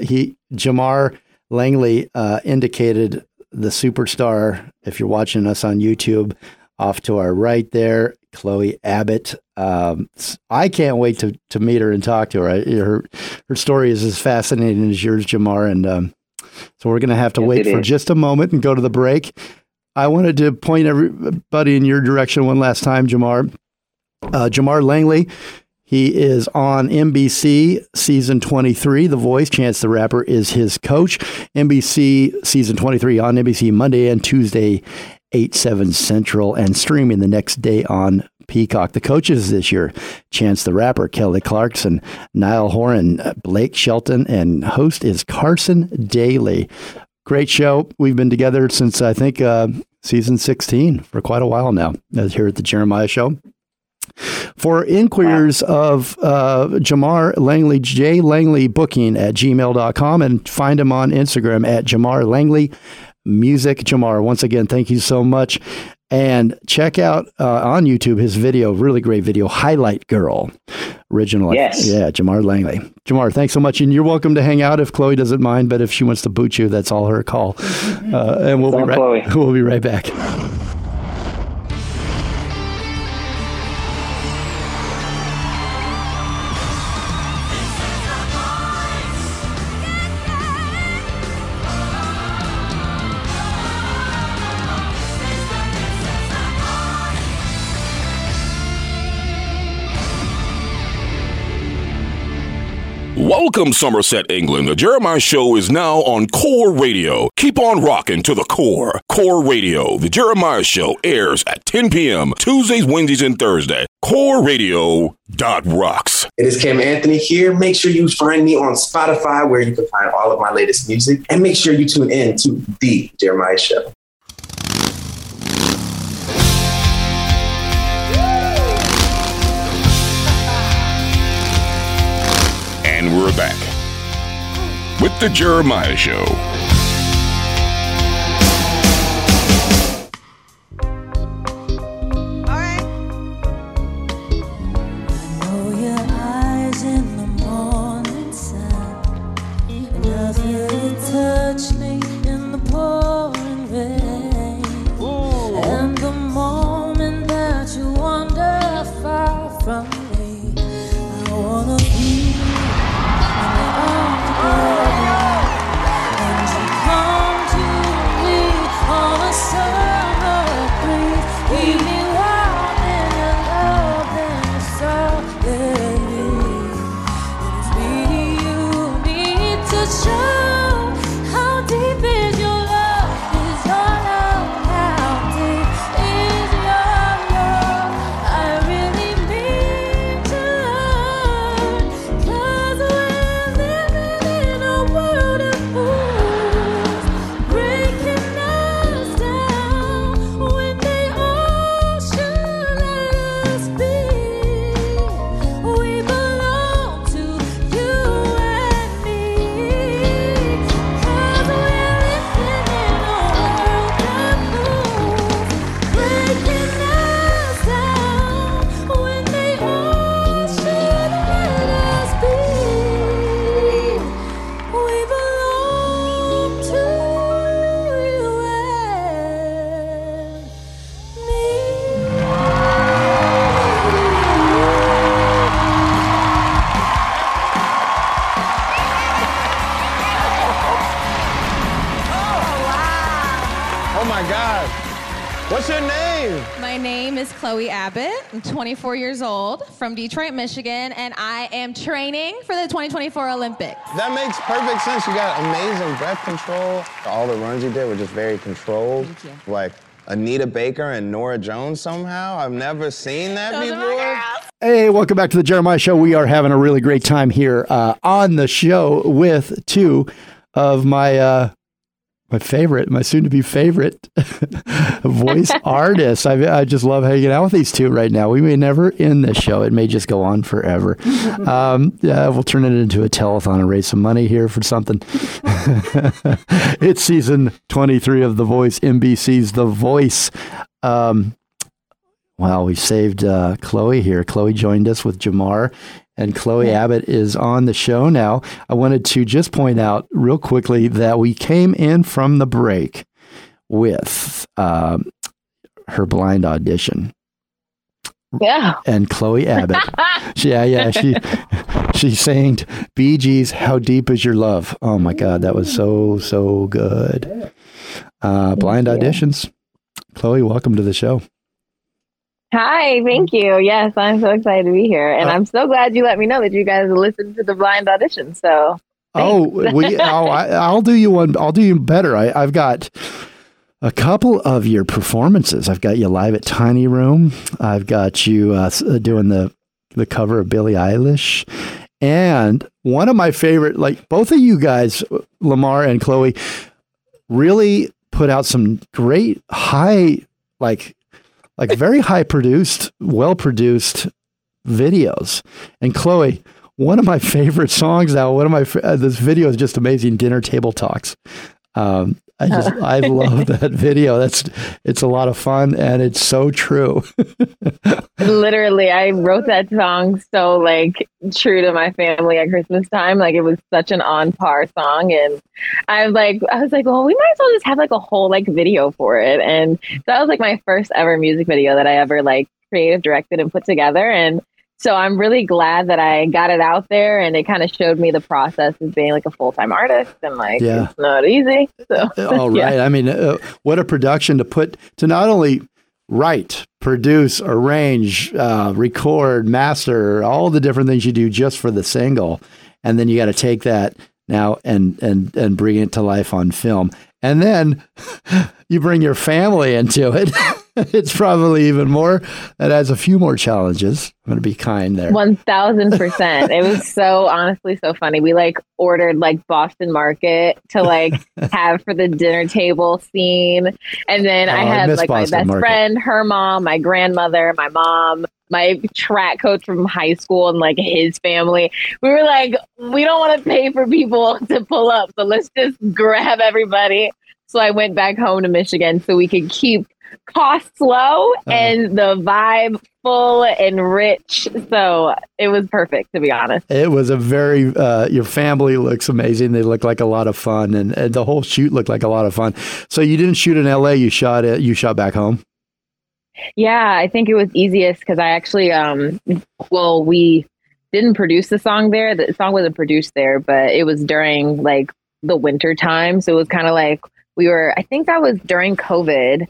uh, he Jamar Langley uh, indicated the superstar. If you're watching us on YouTube, off to our right there, Chloe Abbott. Um, I can't wait to to meet her and talk to her. I, her her story is as fascinating as yours, Jamar. And um, so we're going to have to Yes, wait for is. just a moment and go to the break. I wanted to point everybody in your direction one last time, Jamar. Uh, Jamar Langley, he is on NBC season 23. The Voice, Chance the Rapper, is his coach. NBC season 23 on NBC Monday and Tuesday, 8, 7 Central, and streaming the next day on Peacock. The coaches this year Chance the Rapper, Kelly Clarkson, Niall Horan, Blake Shelton, and host is Carson Daly. Great show. We've been together since I think uh, season 16 for quite a while now, here at the Jeremiah Show. For inquiries of uh, Jamar Langley, J Langley Booking at gmail.com and find him on Instagram at Jamar Langley Music Jamar. Once again, thank you so much. And check out uh, on YouTube his video, really great video, Highlight Girl. Original. Yes. Yeah, Jamar Langley. Jamar, thanks so much. And you're welcome to hang out if Chloe doesn't mind, but if she wants to boot you, that's all her call. Uh, and we'll It's be, right, Chloe. we'll be right back. Welcome, Somerset, England. The Jeremiah Show is now on Core Radio. Keep on rocking to the core. Core Radio. The Jeremiah Show airs at 10 p.m. Tuesdays, Wednesdays, and Thursday. Core Radio dot rocks. It is Cam Anthony here. Make sure you find me on Spotify where you can find all of my latest music. And make sure you tune in to The Jeremiah Show. We're back with the Jeremiah Show. From Detroit, Michigan, and I am training for the 2024 Olympics. That makes perfect sense. You got amazing breath control. All the runs you did were just very controlled. Like Anita Baker and Norah Jones somehow. I've never seen that before. Hey, welcome back to the Jeremiah Show. We are having a really great time here uh, on the show with two of my uh, my favorite, my soon-to-be favorite voice artist. I, I just love hanging out with these two right now. We may never end this show; it may just go on forever. Um, yeah, we'll turn it into a telethon and raise some money here for something. it's season twenty-three of The Voice, NBC's The Voice. Um, Wow, we saved uh, Chloe here. Chloe joined us with Jamar, and Chloe Abbott is on the show now. I wanted to just point out real quickly that we came in from the break with um, her blind audition. Yeah. And Chloe Abbott. Yeah, yeah. She she sang Bee Gees, How Deep Is Your Love? Oh my God, that was so, so good. Uh, blind auditions. Chloe, welcome to the show. Hi, thank you. Yes, I'm so excited to be here, and I'm so glad you let me know that you guys listened to the blind audition. So Oh, we, I'll, I- I'll do you one. I'll do you better. I, I've got a couple of your performances. I've got you live at Tiny Room. I've got you uh, uh, doing the the cover of Billie Eilish, and one of my favorite. Like both of you guys, Jamar and Chloe, really put out some great high, like like very high produced, well produced videos. And Chloe, one of my favorite songs now, one of my uh, this video is just amazing. Dinner table talks. Um, I just I love that video. That's it's a lot of fun and it's so true. literally, I wrote that song so like true to my family at Christmas time. Like it was such an on par song, and I was like, I was like, well, we might as well just have like a whole like video for it. And so that was like my first ever music video that I ever like creative directed and put together, and. So I'm really glad that I got it out there and it kind of showed me the process of being like a full-time artist and like Yeah. it's not easy. So All yeah. I mean, uh, what a production to put to not only write, produce, arrange, uh, record, master, all the different things you do just for the single, and then you got to take that now and and and bring it to life on film, and then you bring your family into it. it's probably even more. That adds a few more challenges. I'm going to be kind there. One thousand percent. It was so honestly so funny. We like ordered like Boston Market to like have for the dinner table scene, and then Oh, I I had miss like Boston my best Market. friend, her mom, my grandmother, my mom, my track coach from high school, and like his family. We were like, we don't want to pay for people to pull up, so let's just grab everybody. So I went back home to Michigan so we could keep costs low Uh-huh. and the vibe full and rich. So it was perfect, to be honest. It was a very, uh, your family looks amazing. They look like a lot of fun, and, and the whole shoot looked like a lot of fun. So you didn't shoot in L.A. You shot it. You shot back home. Yeah, I think it was easiest because I actually, um, well, we didn't produce the song there. The song wasn't produced there, but it was during like the winter time. So it was kind of like we were, I think that was during COVID.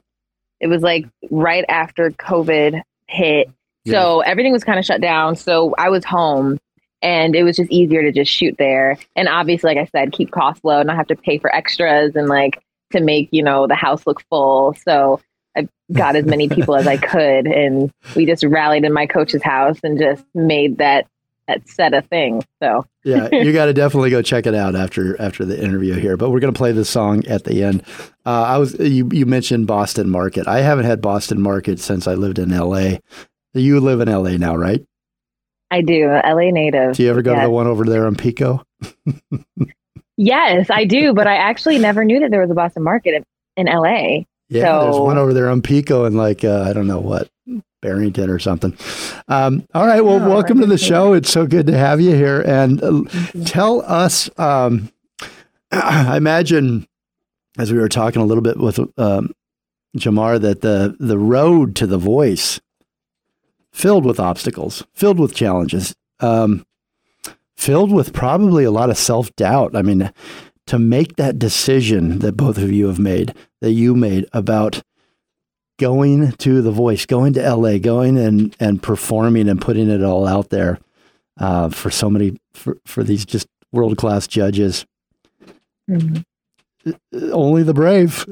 It was like right after COVID hit. So everything was kind of shut down. So I was home and it was just easier to just shoot there. And obviously, like I said, keep costs low, and not have to pay for extras and like to make, you know, the house look full. So I got as many people as I could and we just rallied in my coach's house and just made that that set a thing. So Yeah, you got to definitely go check it out after after the interview here. But we're going to play this song at the end. Uh, I was you you mentioned Boston Market. I haven't had Boston Market since I lived in L.A. You live in L.A. now, right? I do, LA native. Do you ever go to the one over there on Pico? Yes, I do, but I actually never knew that there was a Boston market in, in LA. Yeah, there's one over there on Pico and like uh, I don't know what Barrington or something. Um, all right, well, welcome to the show. It's so good to have you here, and uh, tell us. Um, I imagine as we were talking a little bit with um, Jamar that the the road to the voice filled with obstacles, filled with challenges, um, filled with probably a lot of self doubt. I mean, to make that decision that both of you have made, that you made about going to The Voice, going to LA, going and and performing and putting it all out there uh, for so many for, for these just world class judges. Mm-hmm. Only the brave.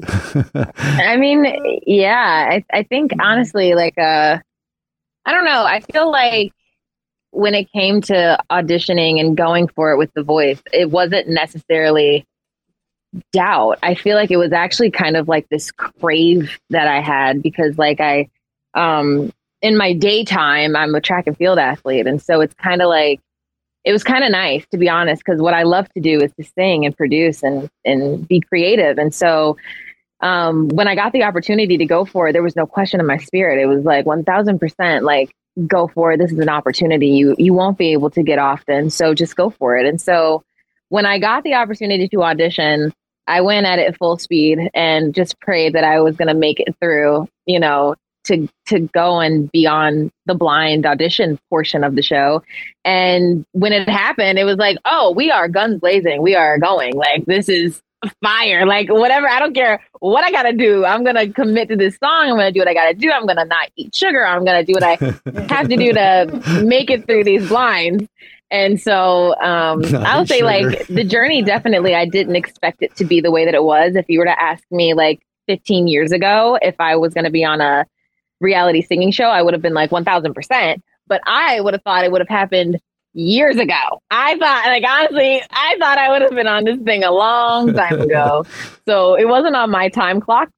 I mean, yeah, I, I think honestly, like, uh, I don't know. I feel like when it came to auditioning and going for it with the voice, it wasn't necessarily doubt. I feel like it was actually kind of like this crave that I had because, like, I, um, in my daytime, I'm a track and field athlete. And so it's kind of like, it was kind of nice to be honest because what i love to do is to sing and produce and and be creative. And so um, when i got the opportunity to go for it there was no question in my spirit. It was like 1000% like go for it. This is an opportunity. You you won't be able to get often so just go for it. And so when i got the opportunity to audition i went at it full speed and just prayed that i was going to make it through you know to to go and be on the blind audition portion of the show. And when it happened, it was like, oh, we are guns blazing. We are going. Like this is fire. Like whatever. I don't care what I gotta do. I'm gonna commit to this song. I'm gonna do what I gotta do. I'm gonna not eat sugar. I'm gonna do what I have to do to make it through these blinds. And so um, I'll say, sugar. like, the journey definitely, I didn't expect it to be the way that it was. If you were to ask me, like, 15 years ago, if I was going to be on a reality singing show, I would have been like 1000%. But I would have thought it would have happened years ago. I thought, like, honestly, I thought I would have been on this thing a long time ago. so it wasn't on my time clock.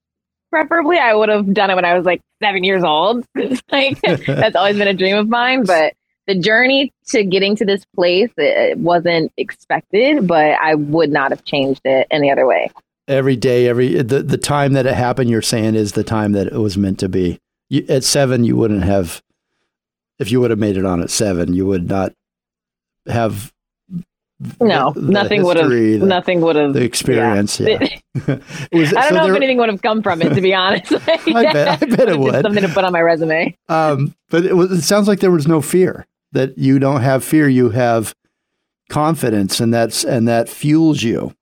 Preferably, I would have done it when I was like seven years old. like, that's always been a dream of mine. But the journey to getting to this place it wasn't expected, but I would not have changed it any other way. Every day, every the, the time that it happened, you're saying is the time that it was meant to be you, at seven, you wouldn't have, if you would have made it on at seven, you would not have. No, the, the nothing would have. Nothing would have. The experience, yeah. yeah. was, I don't so know there, if anything would have come from it, to be honest. I bet. I bet it would. Something to put on my resume. Um, but it, was, it sounds like there was no fear. That you don't have fear. You have confidence, and that's and that fuels you.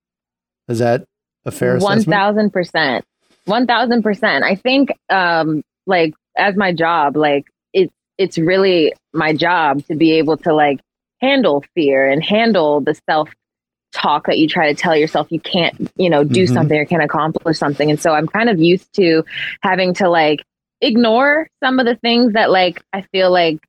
Is that a fair One thousand percent. One thousand percent. I think um, like as my job like it's it's really my job to be able to like handle fear and handle the self talk that you try to tell yourself you can't you know do mm-hmm. something or can't accomplish something and so i'm kind of used to having to like ignore some of the things that like i feel like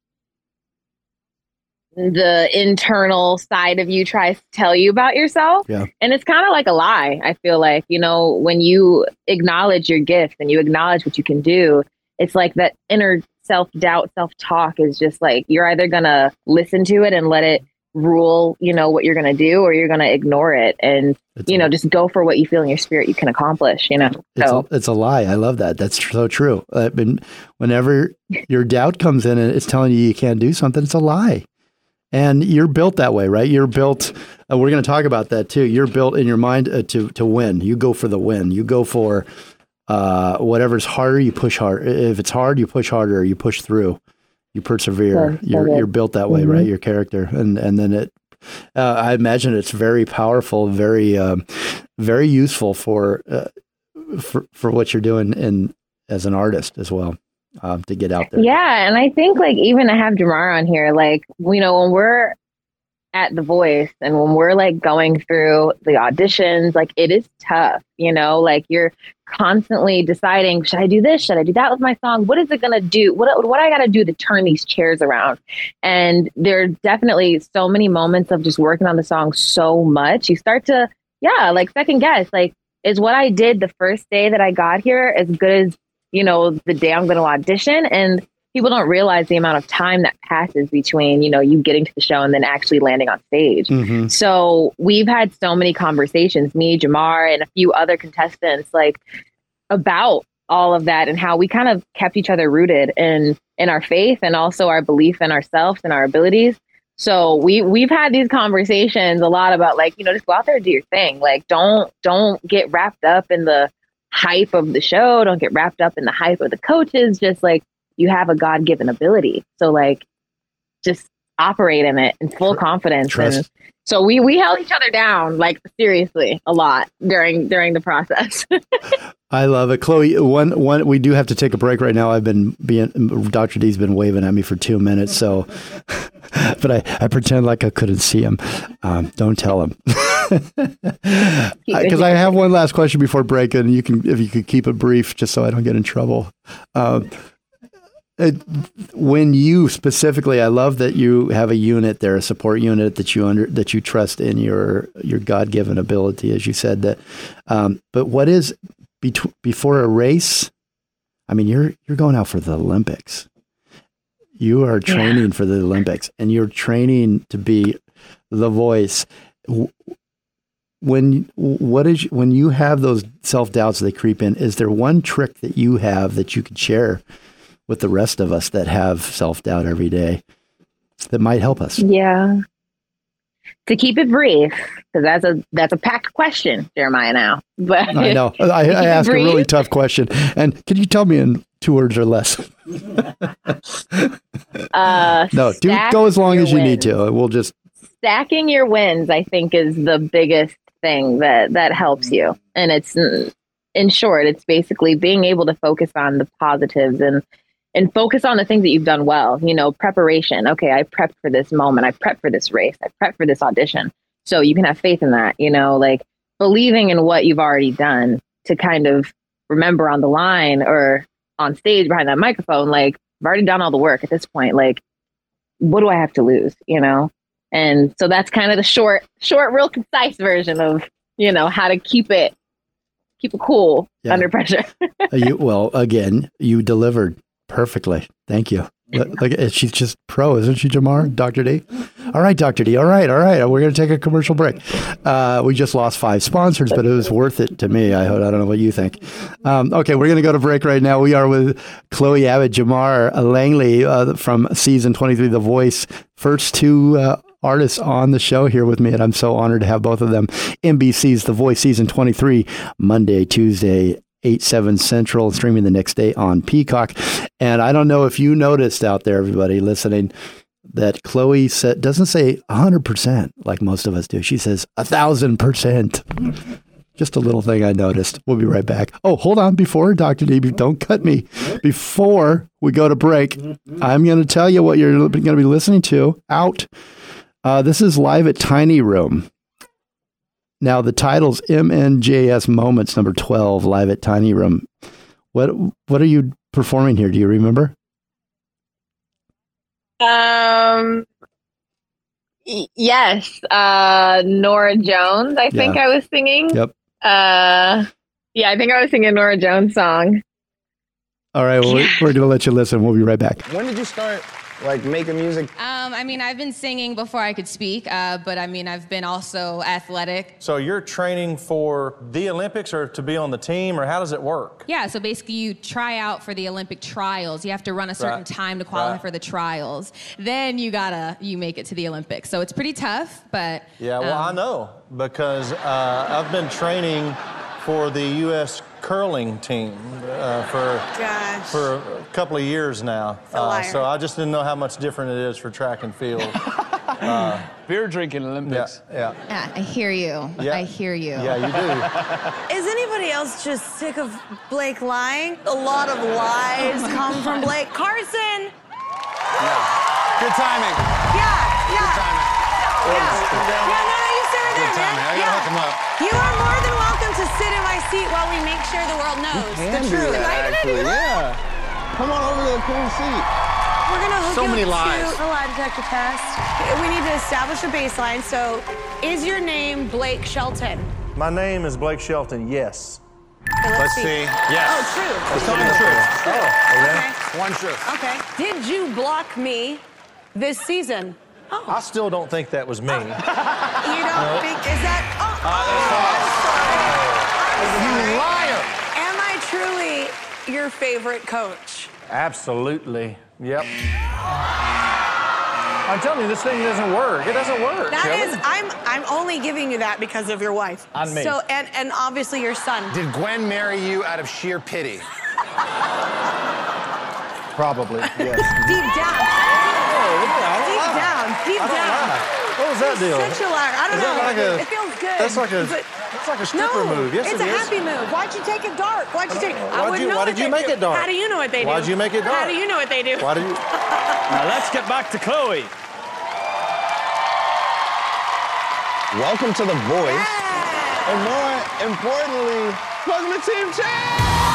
the internal side of you tries to tell you about yourself. Yeah. And it's kind of like a lie, I feel like, you know, when you acknowledge your gift and you acknowledge what you can do, it's like that inner self doubt, self talk is just like you're either going to listen to it and let it rule, you know, what you're going to do, or you're going to ignore it and, it's you know, a, just go for what you feel in your spirit you can accomplish, you know. It's, so. a, it's a lie. I love that. That's so true. Uh, I mean, whenever your doubt comes in and it's telling you you can't do something, it's a lie. And you're built that way, right? You're built. Uh, we're going to talk about that too. You're built in your mind uh, to to win. You go for the win. You go for uh, whatever's harder, you push hard. If it's hard, you push harder. You push through. You persevere. you're you're built that way, mm-hmm. right? Your character, and and then it. Uh, I imagine it's very powerful, very um, very useful for uh, for for what you're doing in as an artist as well. Um, to get out there. Yeah, and I think like even to have Jamar on here, like you know when we're at the voice and when we're like going through the auditions like it is tough you know? Like you're constantly deciding should i do this? Should i do that with my song? What is it going to do? What what i got to do to turn these chairs around? And there are definitely so many moments of just working on the song so much. You start to yeah like second guess like is what i did the first day that i got here as good as you know the day i'm going to audition and people don't realize the amount of time that passes between you know you getting to the show and then actually landing on stage. Mm-hmm. so we've had so many conversations me jamar and a few other contestants like about all of that and how we kind of kept each other rooted in in our faith and also our belief in ourselves and our abilities. So we we've had these conversations a lot about like you know just go out there and do your thing. Like don't don't get wrapped up in the hype of the show don't get wrapped up in the hype of the coaches just like you have a God given ability. So like just operate in it in full confidence. Trust. And so we we held each other down like seriously a lot during during the process. I love it, Chloe. One, one. We do have to take a break right now. I've been being Dr. D's been waving at me for two minutes, so. but I, I pretend like I couldn't see him. Um, don't tell him. Because I have one last question before break, and you can, if you could keep it brief, just so I don't get in trouble. Um, it, when you specifically, I love that you have a unit there, a support unit that you under that you trust in your your God given ability, as you said that. Um, but what is bet- before a race? I mean, you're you're going out for the Olympics. You are training for the Olympics, and you're training to be the voice. When what is when you have those self doubts they creep in? Is there one trick that you have that you could share with the rest of us that have self doubt every day that might help us? yeah. To keep it brief, because that's a that's a packed question, Jeremiah. Now, but I know. I, I asked a really tough question, and can you tell me in two words or less? Uh, no, do go as long as you need to. We'll just stacking your wins i think is the biggest thing that that helps you. And it's in short it's basically being able to focus on the positives and and focus on the things that you've done well. You know preparation. Okay i prepped for this moment. I prepped for this race. I prepped for this audition. So you can have faith in that you know like believing in what you've already done to kind of remember on the line or on stage behind that microphone like i've already done all the work at this point. Like what do i have to lose you know and so that's kind of the short, short, real concise version of, you know, how to keep it, keep it cool Yeah. under pressure. Uh, you well again. You delivered perfectly. Thank you. Look, look she's just pro, isn't she, Jamar? Doctor D. All right, Doctor D. All right, all right. We're going to take a commercial break. Uh, we just lost five sponsors, but it was worth it to me. I, I don't know what you think. Um, okay, we're going to go to break right now. We are with Chloe Abbott, Jamar Langley uh, from season twenty-three, The Voice. First two uh, artists on the show here with me, and I'm so honored to have both of them. NBC's The Voice season 23, Monday, Tuesday, 8, 7 Central, streaming the next day on Peacock. And I don't know if you noticed out there, everybody listening, that Chloe said, doesn't say 100% like most of us do. She says 1,000%. Just a little thing I noticed. We'll be right back. Oh, hold on. Before, Dr. D, don't cut me. Before we go to break, I'm going to tell you what you're going to be listening to out. Uh, this is live at Tiny Room. Now, the title's MNJS Moments number 12, live at Tiny Room. What What are you performing here? Do you remember? um, y- yes, uh, Norah Jones. I think I was singing. Yep. Uh, yeah, I think I was singing a Norah Jones song. All right, well, we- we're going to let you listen. We'll be right back. When did you start like making music? Um, I mean, I've been singing before I could speak, uh, but I mean, I've been also athletic. So you're training for the Olympics or to be on the team, or how does it work? Yeah, so basically, you try out for the Olympic trials. You have to run a certain Right. time to qualify Right. for the trials. Then you gotta you make it to the Olympics. So it's pretty tough, but Yeah, well, um, I know because uh, I've been training for the U.S. curling team uh, for Gosh. for a couple of years now. a liar. so I just didn't know how much different it is for track and field. uh, Beer drinking Olympics. Yeah, Yeah, I hear you. Yeah. I hear you. yeah, you do. Is anybody else just sick of Blake lying? A lot of lies come from Blake. Carson! Yeah. Good timing. Yeah, yeah. Yeah, no, no, you stay right there, I gotta Yeah. hook him up. You are more than welcome to sit in my seat while we make sure the world knows Can the do truth. that, Am I actually. Yeah. Come on over to the cool seat. We're gonna hook So you many up lies. to a lie detector test. We need to establish a baseline. So, is your name Blake Shelton? My name is Blake Shelton. Yes. Okay, Let's see. Oh, yes. Oh, true. Let's tell me the truth. Oh, okay. Okay. One truth. Okay. Did you block me this season? I still don't think that was me. You don't think is that? Oh, uh, oh I'm sorry. You liar. am I truly your favorite coach? Absolutely. Yep. I'm telling you, this thing doesn't work. It doesn't work. That Kelly. is, I'm I'm only giving you that because of your wife. On me. So and and obviously your son. Did Gwen marry you out of sheer pity? Probably, yes. Deep down. Oh, Deep down, deep down. What was that deal? Such a liar. I don't Is know. like a- it feels good. that's like a- Is it- like a stripper no, move. Yes, it's it a is. happy move. Why'd you take it dark? Why'd you take? Why'd wouldn't you- know why did you make do. it dark? How do you know what they do? Why'd you make it dark? How do you know what they do? Why do you? Now let's get back to Chloe. Welcome to The Voice. And more importantly, welcome to Team Chance!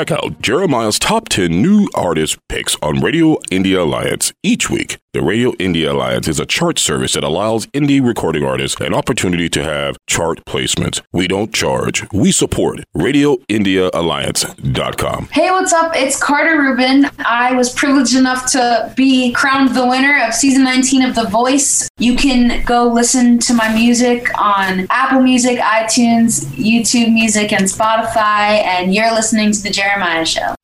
Check out Jeremiah's top 10 new artist picks on Radio Indie Alliance each week. The Radio Indie Alliance is a chart service that allows indie recording artists an opportunity to have chart placements. We don't charge, we support. RadioIndieAlliance.com. Hey, what's up? It's Carter Rubin. I was privileged enough to be crowned the winner of season 19 of The Voice. You can go listen to my music on Apple Music, iTunes, YouTube Music, and Spotify. And you're listening to The Jeremiah Show.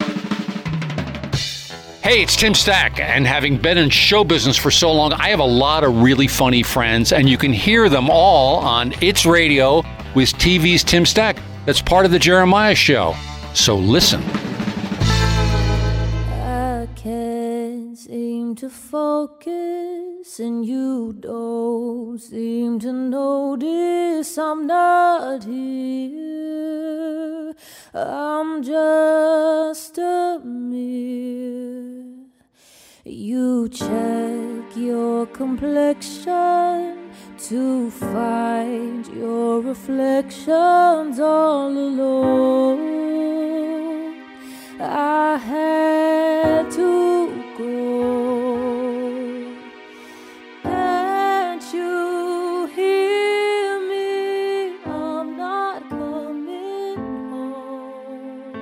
Hey, it's Tim Stack, and having been in show business for so long, I have a lot of really funny friends, and you can hear them all on It's Radio with TV's Tim Stack. That's part of the Jeremiah Show. So listen. Seem to focus, and you don't seem to notice I'm not here. I'm just a mirror. You check your complexion to find your reflections all alone. I had to go. Can't you hear me? I'm not coming home.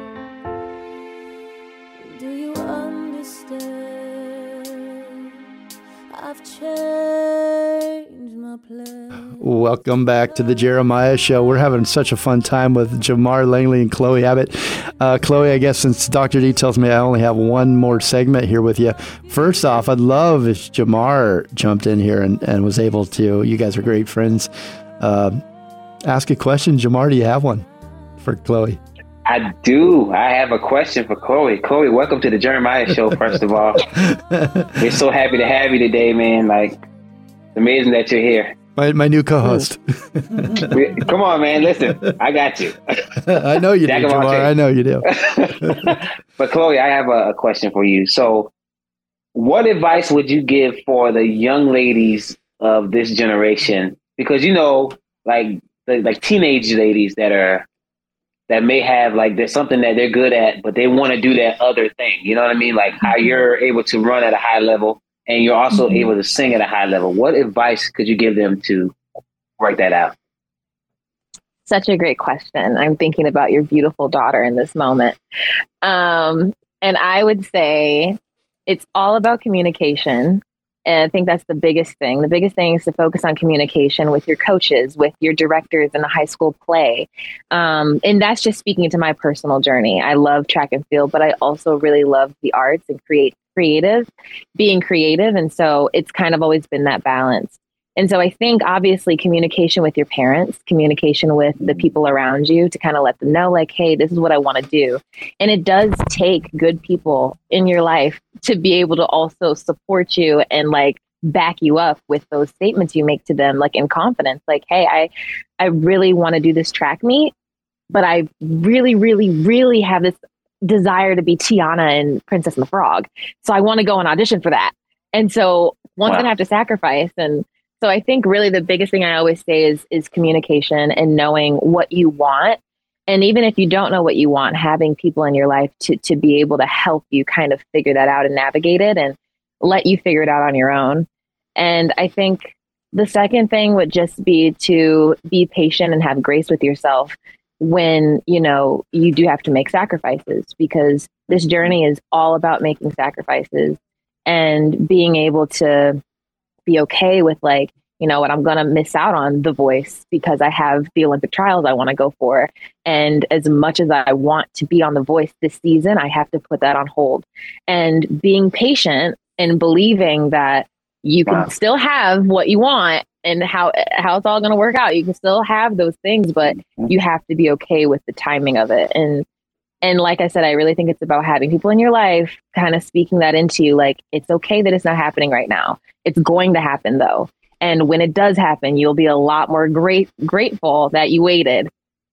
Do you understand? I've changed. Welcome back to the Jeremiah Show. We're having such a fun time with Jamar Langley and Chloe Abbott. Uh, Chloe, I guess since Dr. D tells me I only have one more segment here with you, first off, I'd love if Jamar jumped in here and, and was able to. You guys are great friends. Uh, ask a question. Jamar, do you have one for Chloe? I do. I have a question for Chloe. Chloe, welcome to the Jeremiah Show. First of all, we're so happy to have you today, man. Like, it's amazing that you're here. My, my new co-host. Come on, man. Listen, I got you. I know you do, Jack of Jamar. I know you do. But Chloe, I have a, a question for you. So, what advice would you give for the young ladies of this generation? Because you know, like the, like teenage ladies that are that may have like there's something that they're good at, but they want to do that other thing. You know what I mean? Like how mm-hmm. you're able to run at a high level and you're also Mhm. able to sing at a high level. What advice could you give them to work that out? Such a great question. I'm thinking about your beautiful daughter in this moment. Um, and I would say it's all about communication. And I think that's the biggest thing. The biggest thing is to focus on communication with your coaches, with your directors in the high school play. Um, and that's just speaking to my personal journey. I love track and field, but I also really love the arts and create creative, being creative. And so it's kind of always been that balance. And so I think obviously communication with your parents, communication with the people around you to kind of let them know, like, hey, this is what I want to do. And it does take good people in your life to be able to also support you and like back you up with those statements you make to them, like in confidence, like, hey, I, I really want to do this track meet, but I really, really, really have this desire to be Tiana and Princess and the Frog. So I want to go and audition for that. And so one's Wow. gonna have to sacrifice. And so I think really the biggest thing I always say is is communication and knowing what you want. And even if you don't know what you want, having people in your life to to be able to help you kind of figure that out and navigate it and let you figure it out on your own. And I think the second thing would just be to be patient and have grace with yourself when you know you do have to make sacrifices because this journey is all about making sacrifices and being able to be okay with like you know what i'm going to miss out on the voice because i have the olympic trials i want to go for and as much as i want to be on the voice this season i have to put that on hold and being patient and believing that you can Wow. still have what you want and how how it's all going to work out. You can still have those things but mm-hmm. you have to be okay with the timing of it. And and like i said i really think it's about having people in your life kind of speaking that into you like it's okay that it's not happening right now. It's going to happen though. And when it does happen you'll be a lot more great grateful that you waited.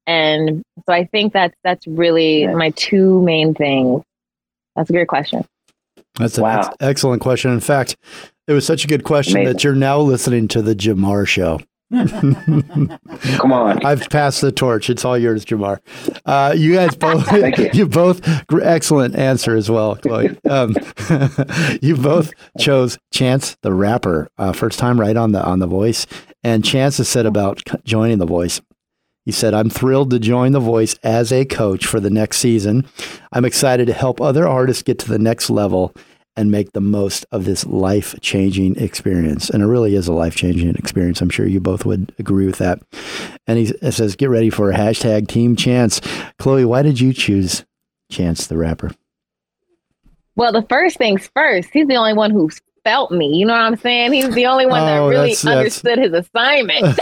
And so i think that's that's really my two main things. That's a great question. That's an ex- excellent question. In fact, it was such a good question Amazing. that you're now listening to the Jamar show. Come on. I've passed the torch. It's all yours, Jamar. Uh, you guys both, Thank you. you both, excellent answer as well, Chloe. Um, you both chose Chance the rapper, uh, first time right on the on the Voice. And Chance has said about joining the Voice. He said, I'm thrilled to join The Voice as a coach for the next season. I'm excited to help other artists get to the next level and make the most of this life changing experience. And it really is a life changing experience. I'm sure you both would agree with that. And he says, Get ready for a hashtag Team Chance. Chloe, why did you choose Chance the rapper? well the first things first he's the only one who felt me you know what i'm saying he's the only one that Oh, really that's- that's- understood his assignment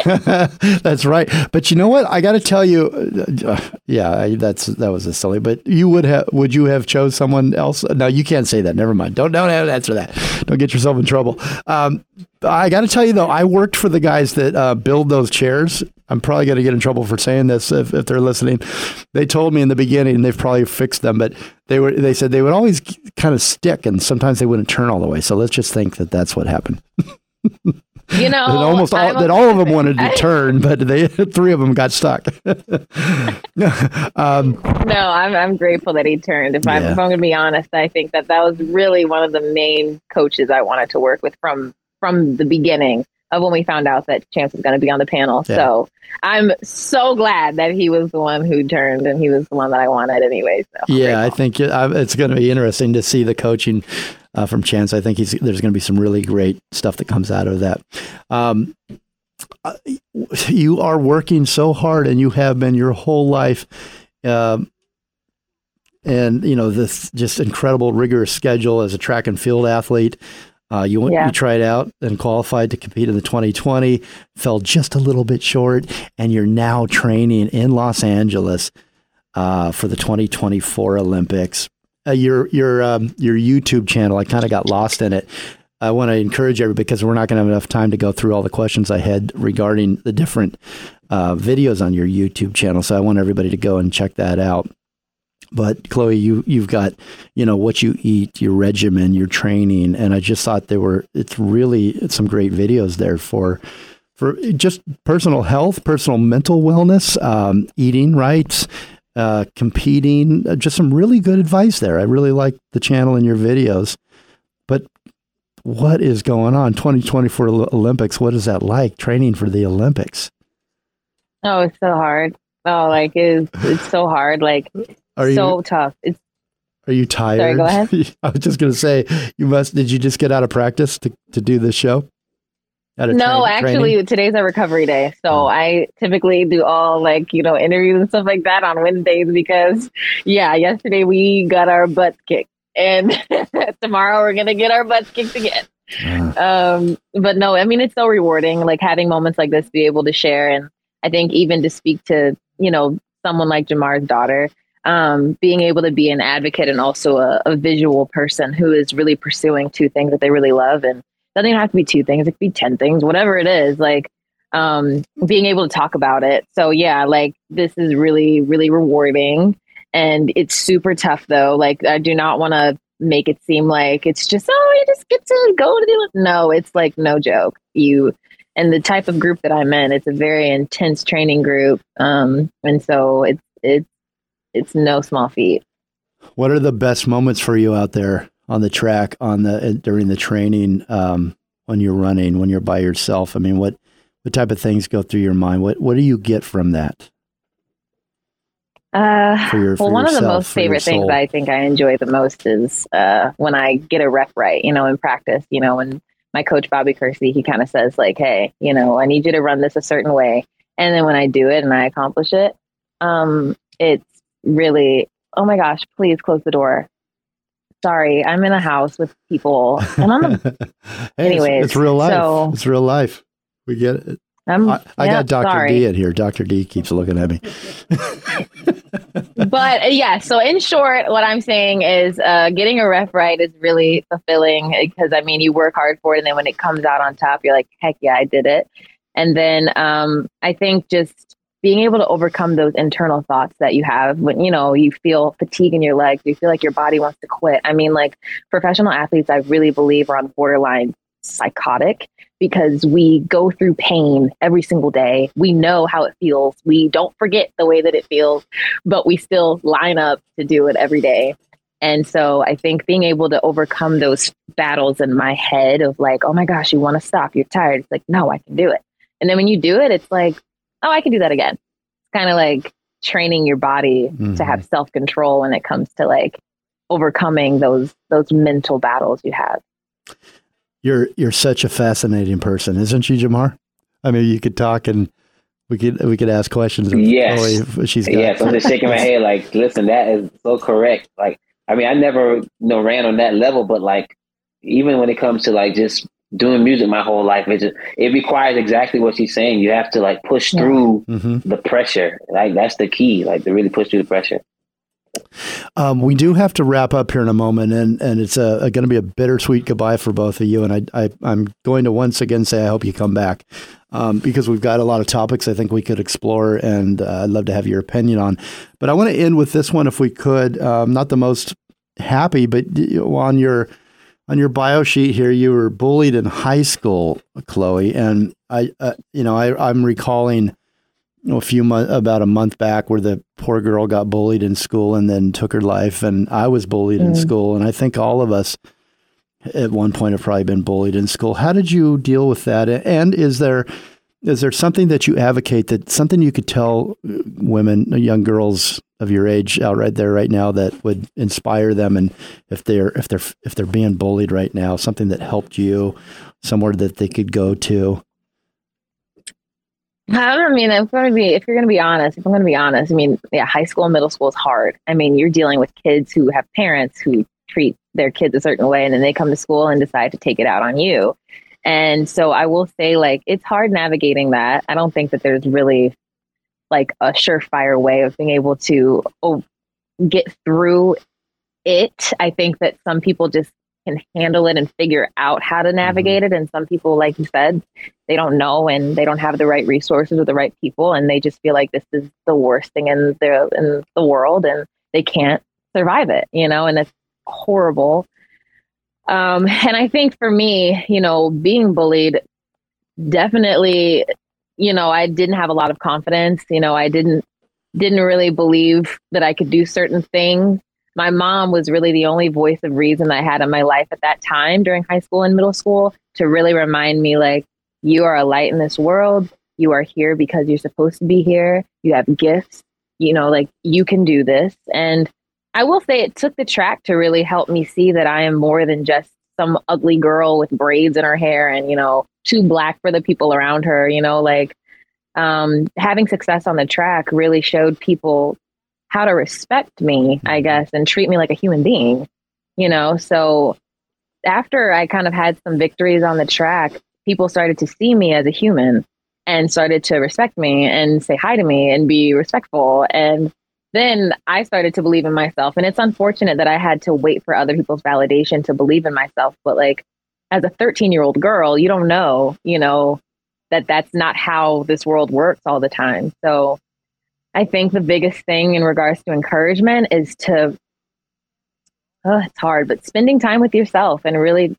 that's right. But you know what? I got to tell you, uh, yeah, I, that's that was a silly. But you would have, would you have chose someone else? No, you can't say that. Never mind. Don't don't answer that. Don't get yourself in trouble. Um, I got to tell you though, I worked for the guys that uh, build those chairs. I'm probably going to get in trouble for saying this if, if they're listening. They told me in the beginning, they've probably fixed them, but they were they said they would always kind of stick, and sometimes they wouldn't turn all the way. So let's just think that that's what happened. you know that almost all, that all of them wanted to turn, but they three of them got stuck. um, no i'm, I'm grateful that he turned if, I'm, if i'm going to be honest i think that that was really one of the main coaches i wanted to work with from from the beginning of when we found out that chance was going to be on the panel Yeah. so i'm so glad that he was the one who turned and he was the one that i wanted anyway so yeah, I think it's going to be interesting to see the coaching uh, from Chance. I think he's, there's going to be some really great stuff that comes out of that. Um, uh, you are working so hard, and you have been your whole life. Um, and you know this just incredible rigorous schedule as a track and field athlete. Uh, you went, Yeah. you tried out and qualified to compete in the 2020, fell just a little bit short, and you're now training in Los Angeles uh, for the 2024 Olympics. Uh, your your um, your YouTube channel, I kind of got lost in it. I want to encourage everybody because we're not going to have enough time to go through all the questions I had regarding the different uh, videos on your YouTube channel. So I want everybody to go and check that out. But Chloe, you you've got you know what you eat, your regimen, your training, and I just thought there were it's really some great videos there for for just personal health, personal mental wellness, um, eating right, uh, competing, uh, just some really good advice there. I really like the channel and your videos. But what is going on? 2024 Olympics, what is that like training for the Olympics? Oh, it's so hard. Oh, like it's it's so hard. Like Are you so you- tough. It's Are you tired? Sorry, go ahead. I was just going to say, you must, did you just get out of practice to, to do this show? No, train- actually, training? today's a recovery day. So Oh. I typically do all like, you know, interviews and stuff like that on Wednesdays because, yeah, yesterday we got our butts kicked. And tomorrow we're going to get our butts kicked again. Um, but no, I mean, it's so rewarding, like having moments like this, be able to share. And I think even to speak to, you know, someone like Jamar's daughter, um, being able to be an advocate and also a, a visual person who is really pursuing two things that they really love. And doesn't even have to be two things, it could be 10 things, whatever it is, like, um, being able to talk about it. So yeah, like this is really, really rewarding. And it's super tough though. Like I do not want to make it seem like it's just, oh, you just get to go to the no, it's like no joke. You and the type of group that I'm in, it's a very intense training group. Um, and so it's it's it's no small feat. What are the best moments for you out there on the track, on the uh, during the training, um, when you're running, when you're by yourself? I mean, what what type of things go through your mind? What what do you get from that? Uh, For your- well, one of the most favorite things. I think I enjoy the most is uh, when I get a rep right, you know, in practice, you know, when my coach, Bobby Kersee, he kind of says like, Hey, you know, I need you to run this a certain way. And then when I do it and I accomplish it, um, it's really, oh my gosh, please close the door. Sorry, I'm in a house with people and I'm a, Hey, Anyways, it's, real life. so- it's real life. We get it. I'm, I, I yeah, got Doctor sorry. D in here. Doctor D keeps looking at me. but uh, yeah, so in short, what I'm saying is uh, getting a ref right is really fulfilling because I mean, you work hard for it, and then when it comes out on top, you're like, heck yeah, I did it. And then um, I think just being able to overcome those internal thoughts that you have when you know you feel fatigue in your legs, you feel like your body wants to quit. I mean, like professional athletes, I really believe are on borderline psychotic because we go through pain every single day. We know how it feels. We don't forget the way that it feels, but we still line up to do it every day. And so I think being able to overcome those battles in my head of like, oh my gosh, you want to stop, you're tired. It's like, no, I can do it. And then when you do it, it's like, oh, I can do that again. It's kind of like training your body to Mhm. have self control when it comes to like overcoming those those mental battles you have. You're you're such a fascinating person, isn't she, Jamar? I mean, you could talk and we could we could ask questions. Yes. Chloe if she's got yes, I'm just shaking my head like, listen, that is so correct. Like, I mean, I never you know ran on that level, but like, even when it comes to like just doing music my whole life, it just it requires exactly what she's saying. You have to like push through Mhm. the pressure. Like that's the key. Like to really push through the pressure. Um, we do have to wrap up here in a moment, and, and it's a, going to be a bittersweet goodbye for both of you. And I, I, I'm going to once again say I hope you come back um, because we've got a lot of topics I think we could explore, and uh, I'd love to have your opinion on. But I want to end with this one, if we could. Um, not the most happy, but on your on your bio sheet here, you were bullied in high school, Chloe, and I, uh, you know, I, I'm recalling you know, a few months, about a month back, where the poor girl got bullied in school and then took her life, and I was bullied in Mm. school, and I think all of us at one point have probably been bullied in school. How did you deal with that? And is there is there something that you advocate that something you could tell uh, women, young girls of your age out right there right now that would inspire them and if they're if they're if they're being bullied right now, something that helped you, somewhere that they could go to. I don't mean if I'm gonna be if you're gonna be honest, if I'm gonna be honest, I mean, yeah, high school and middle school is hard. I mean, you're dealing with kids who have parents who treat their kids a certain way and then they come to school and decide to take it out on you. And so I will say like it's hard navigating that. I don't think that there's really like a surefire way of being able to oh, get through it. I think that some people just can handle it and figure out how to navigate it. And some people, like you said, they don't know and they don't have the right resources or the right people, and they just feel like this is the worst thing in the in the world, and they can't survive it. You know, and it's horrible. Um, and I think for me, you know, being bullied definitely, you know, I didn't have a lot of confidence. You know, I didn't didn't really believe that I could do certain things. My mom was really the only voice of reason I had in my life at that time during high school and middle school to really remind me like you are a light in this world. You are here because you're supposed to be here. You have gifts. You know, like you can do this. And I will say it took the track to really help me see that I am more than just some ugly girl with braids in her hair and, you know, too black for the people around her, you know, like um, having success on the track really showed people how to respect me, I guess, and treat me like a human being, you know. So after I kind of had some victories on the track, people started to see me as a human and started to respect me and say hi to me and be respectful. And then I started to believe in myself. And it's unfortunate that I had to wait for other people's validation to believe in myself. But like, as a 13 year old girl, you don't know, you know, that that's not how this world works all the time. So I think the biggest thing in regards to encouragement is to, oh, it's hard, but spending time with yourself and really,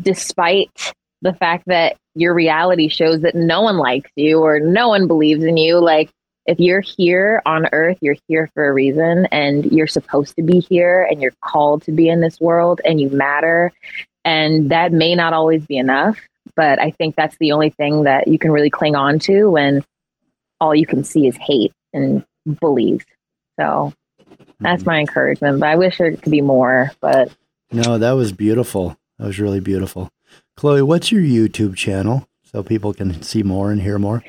despite the fact that your reality shows that no one likes you or no one believes in you, like if you're here on earth, you're here for a reason and you're supposed to be here and you're called to be in this world and you matter. And that may not always be enough, but I think that's the only thing that you can really cling on to when all you can see is hate and bullies. So that's my encouragement. But I wish there could be more, but No, that was beautiful. That was really beautiful. Chloe, what's your YouTube channel so people can see more and hear more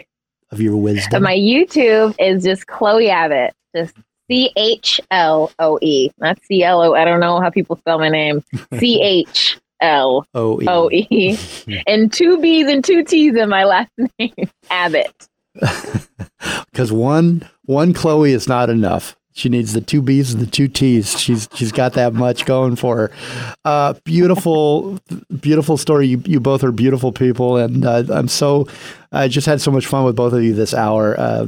of your wisdom? my YouTube is just Chloe Abbott, just C H L O E, not C L O. I don't know how people spell my name. C H L O E. O E, and two B's and two T's in my last name, Abbott. Because one one Chloe is not enough. She needs the two B's and the two T's. She's she's got that much going for her. Uh, beautiful, beautiful story. You you both are beautiful people, and uh, I'm so I just had so much fun with both of you this hour. Uh,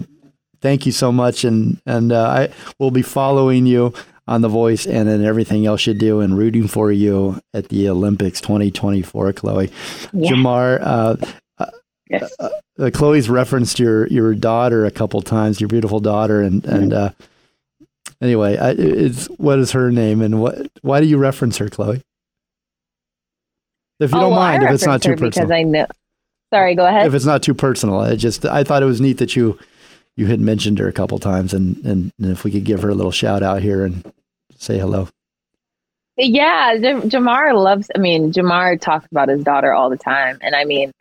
thank you so much, and and uh, I will be following you on The Voice and in everything else you do, and rooting for you at the Olympics 2024, Chloe. Yeah. Jamar. Uh, uh, uh, Chloe's referenced your your daughter a couple times, your beautiful daughter, and and uh, anyway, I, it's what is her name and what? Why do you reference her, Chloe? If you Oh, don't well, mind, if it's not too her because personal. I know. Sorry, go ahead. If it's not too personal, I just I thought it was neat that you you had mentioned her a couple times, and and, and if we could give her a little shout out here and say hello. Yeah, Jam- Jamar loves. I mean, Jamar talks about his daughter all the time, and I mean,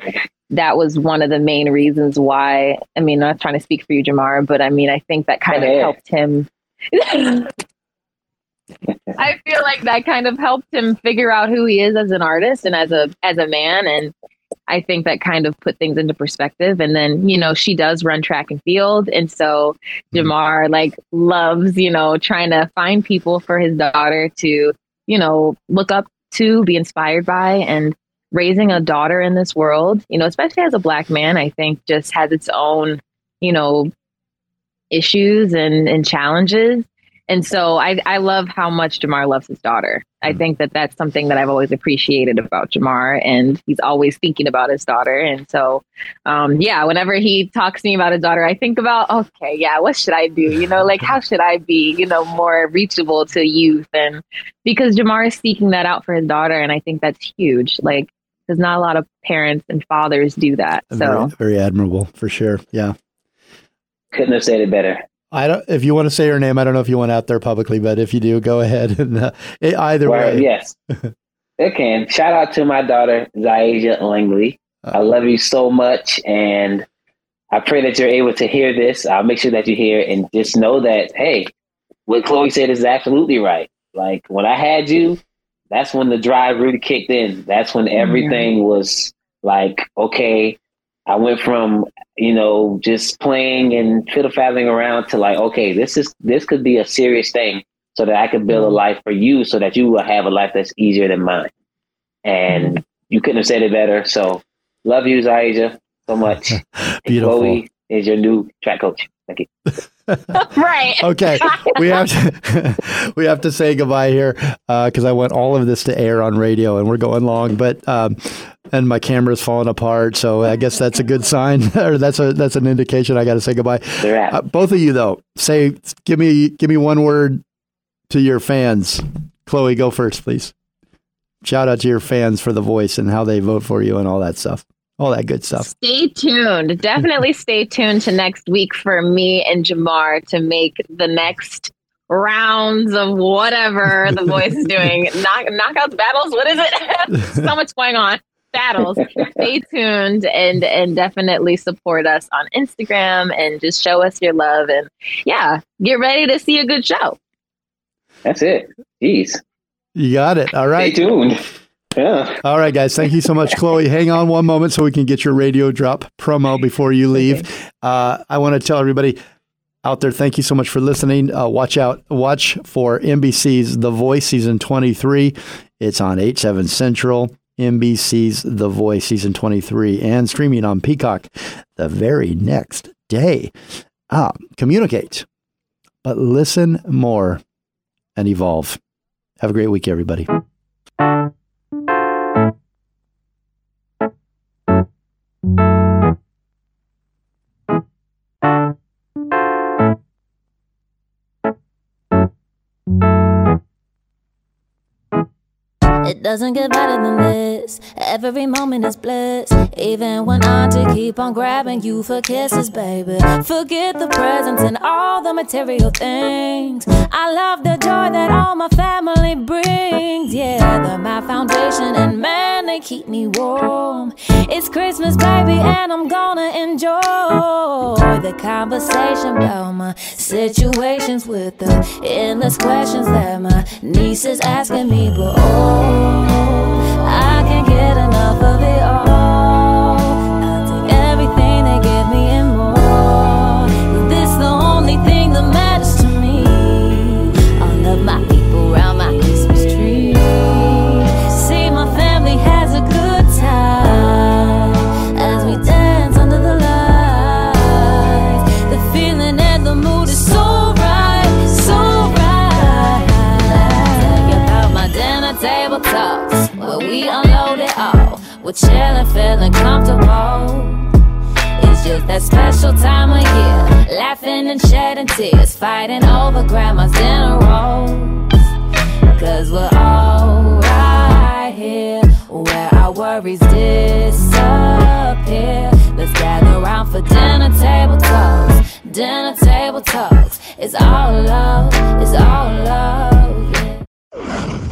that was one of the main reasons why. I mean, I'm not trying to speak for you, Jamar, but I mean, I think that kind of helped him. I feel like that kind of helped him figure out who he is as an artist and as a as a man, and I think that kind of put things into perspective. And then, you know, she does run track and field. And so mm-hmm. Jamar like loves, you know, trying to find people for his daughter to, you know, look up to, be inspired by. And raising a daughter in this world, you know, especially as a black man, I think just has its own, you know, issues and, and challenges. And so I, I love how much Jamar loves his daughter. I think that that's something that I've always appreciated about Jamar, and he's always thinking about his daughter. And so, um, yeah, whenever he talks to me about his daughter, I think about, okay, yeah, what should I do? You know, like how should I be, you know, more reachable to youth? And because Jamar is seeking that out for his daughter, and I think that's huge. Like, because not a lot of parents and fathers do that. So. very, very admirable for sure. Yeah. Couldn't have said it better. I don't. If you want to say her name, I don't know if you want out there publicly, but if you do, go ahead. And uh, e- either Well, way, yes. It can. Shout out to my daughter, Zaija Langley. I love you so much. And I pray that you're able to hear this. I'll make sure that you hear it and just know that, hey, what Chloe said is absolutely right. Like when I had you, that's when the drive really kicked in. That's when everything was like, okay, I went from, you know, just playing and fiddle faddling around to like, okay, this is this could be a serious thing so that I could build a mm-hmm. life for you so that you will have a life that's easier than mine. And mm-hmm. you couldn't have said it better. So love you, Zaija, so much. Beautiful. Chloe is your new track coach. Thank you. right. Okay, we have to we have to say goodbye here uh, because I want all of this to air on radio, and we're going long. But um, and my camera's falling apart, so I guess that's a good sign, or that's a that's an indication I got to say goodbye. Uh, both of you though, say give me give me one word to your fans. Chloe, go first, please. Shout out to your fans for the voice and how they vote for you and all that stuff, all that good stuff. Stay tuned. Definitely stay tuned to next week for me and Jamar to make the next rounds of whatever the voice is doing. Knock knockouts battles. What is it? so much going on. Battles. Stay tuned and and definitely support us on Instagram and just show us your love and yeah, get ready to see a good show. That's it. Jeez. You got it. All right. Stay tuned. Yeah. All right, guys. Thank you so much, Chloe. Hang on one moment so we can get your radio drop promo before you leave. Uh, I want to tell everybody out there, thank you so much for listening. Uh, watch out, watch for NBC's The Voice season 23. It's on 8, 7 Central. NBC's The Voice season 23 and streaming on Peacock the very next day. Ah, communicate, but listen more and evolve. Have a great week, everybody. Doesn't get better than this. Every moment is bliss. Even when auntie keep on grabbing you for kisses, baby. Forget the presents and all the material things. I love the joy that all my family brings. Yeah, they're my foundation and man, they keep me warm. It's Christmas, baby, and I'm gonna enjoy the conversation about my situations with the endless questions that my niece is asking me. But oh, I can't get enough of it all. We're chilling, feeling comfortable. It's just that special time of year, laughing and shedding tears, fighting over grandma's dinner rolls. Cause we're all right here, where our worries disappear. Let's gather around for dinner table talks, dinner table talks. It's all love, it's all love. Yeah.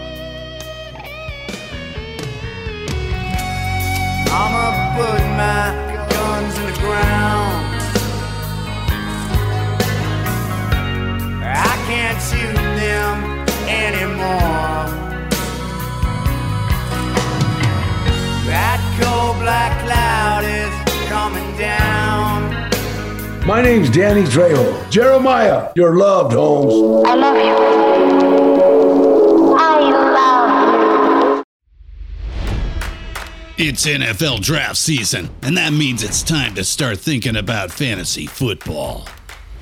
My name's Danny Trejo. Jeremiah, you're loved, Holmes. I love you. I love you. It's NFL draft season, and that means it's time to start thinking about fantasy football.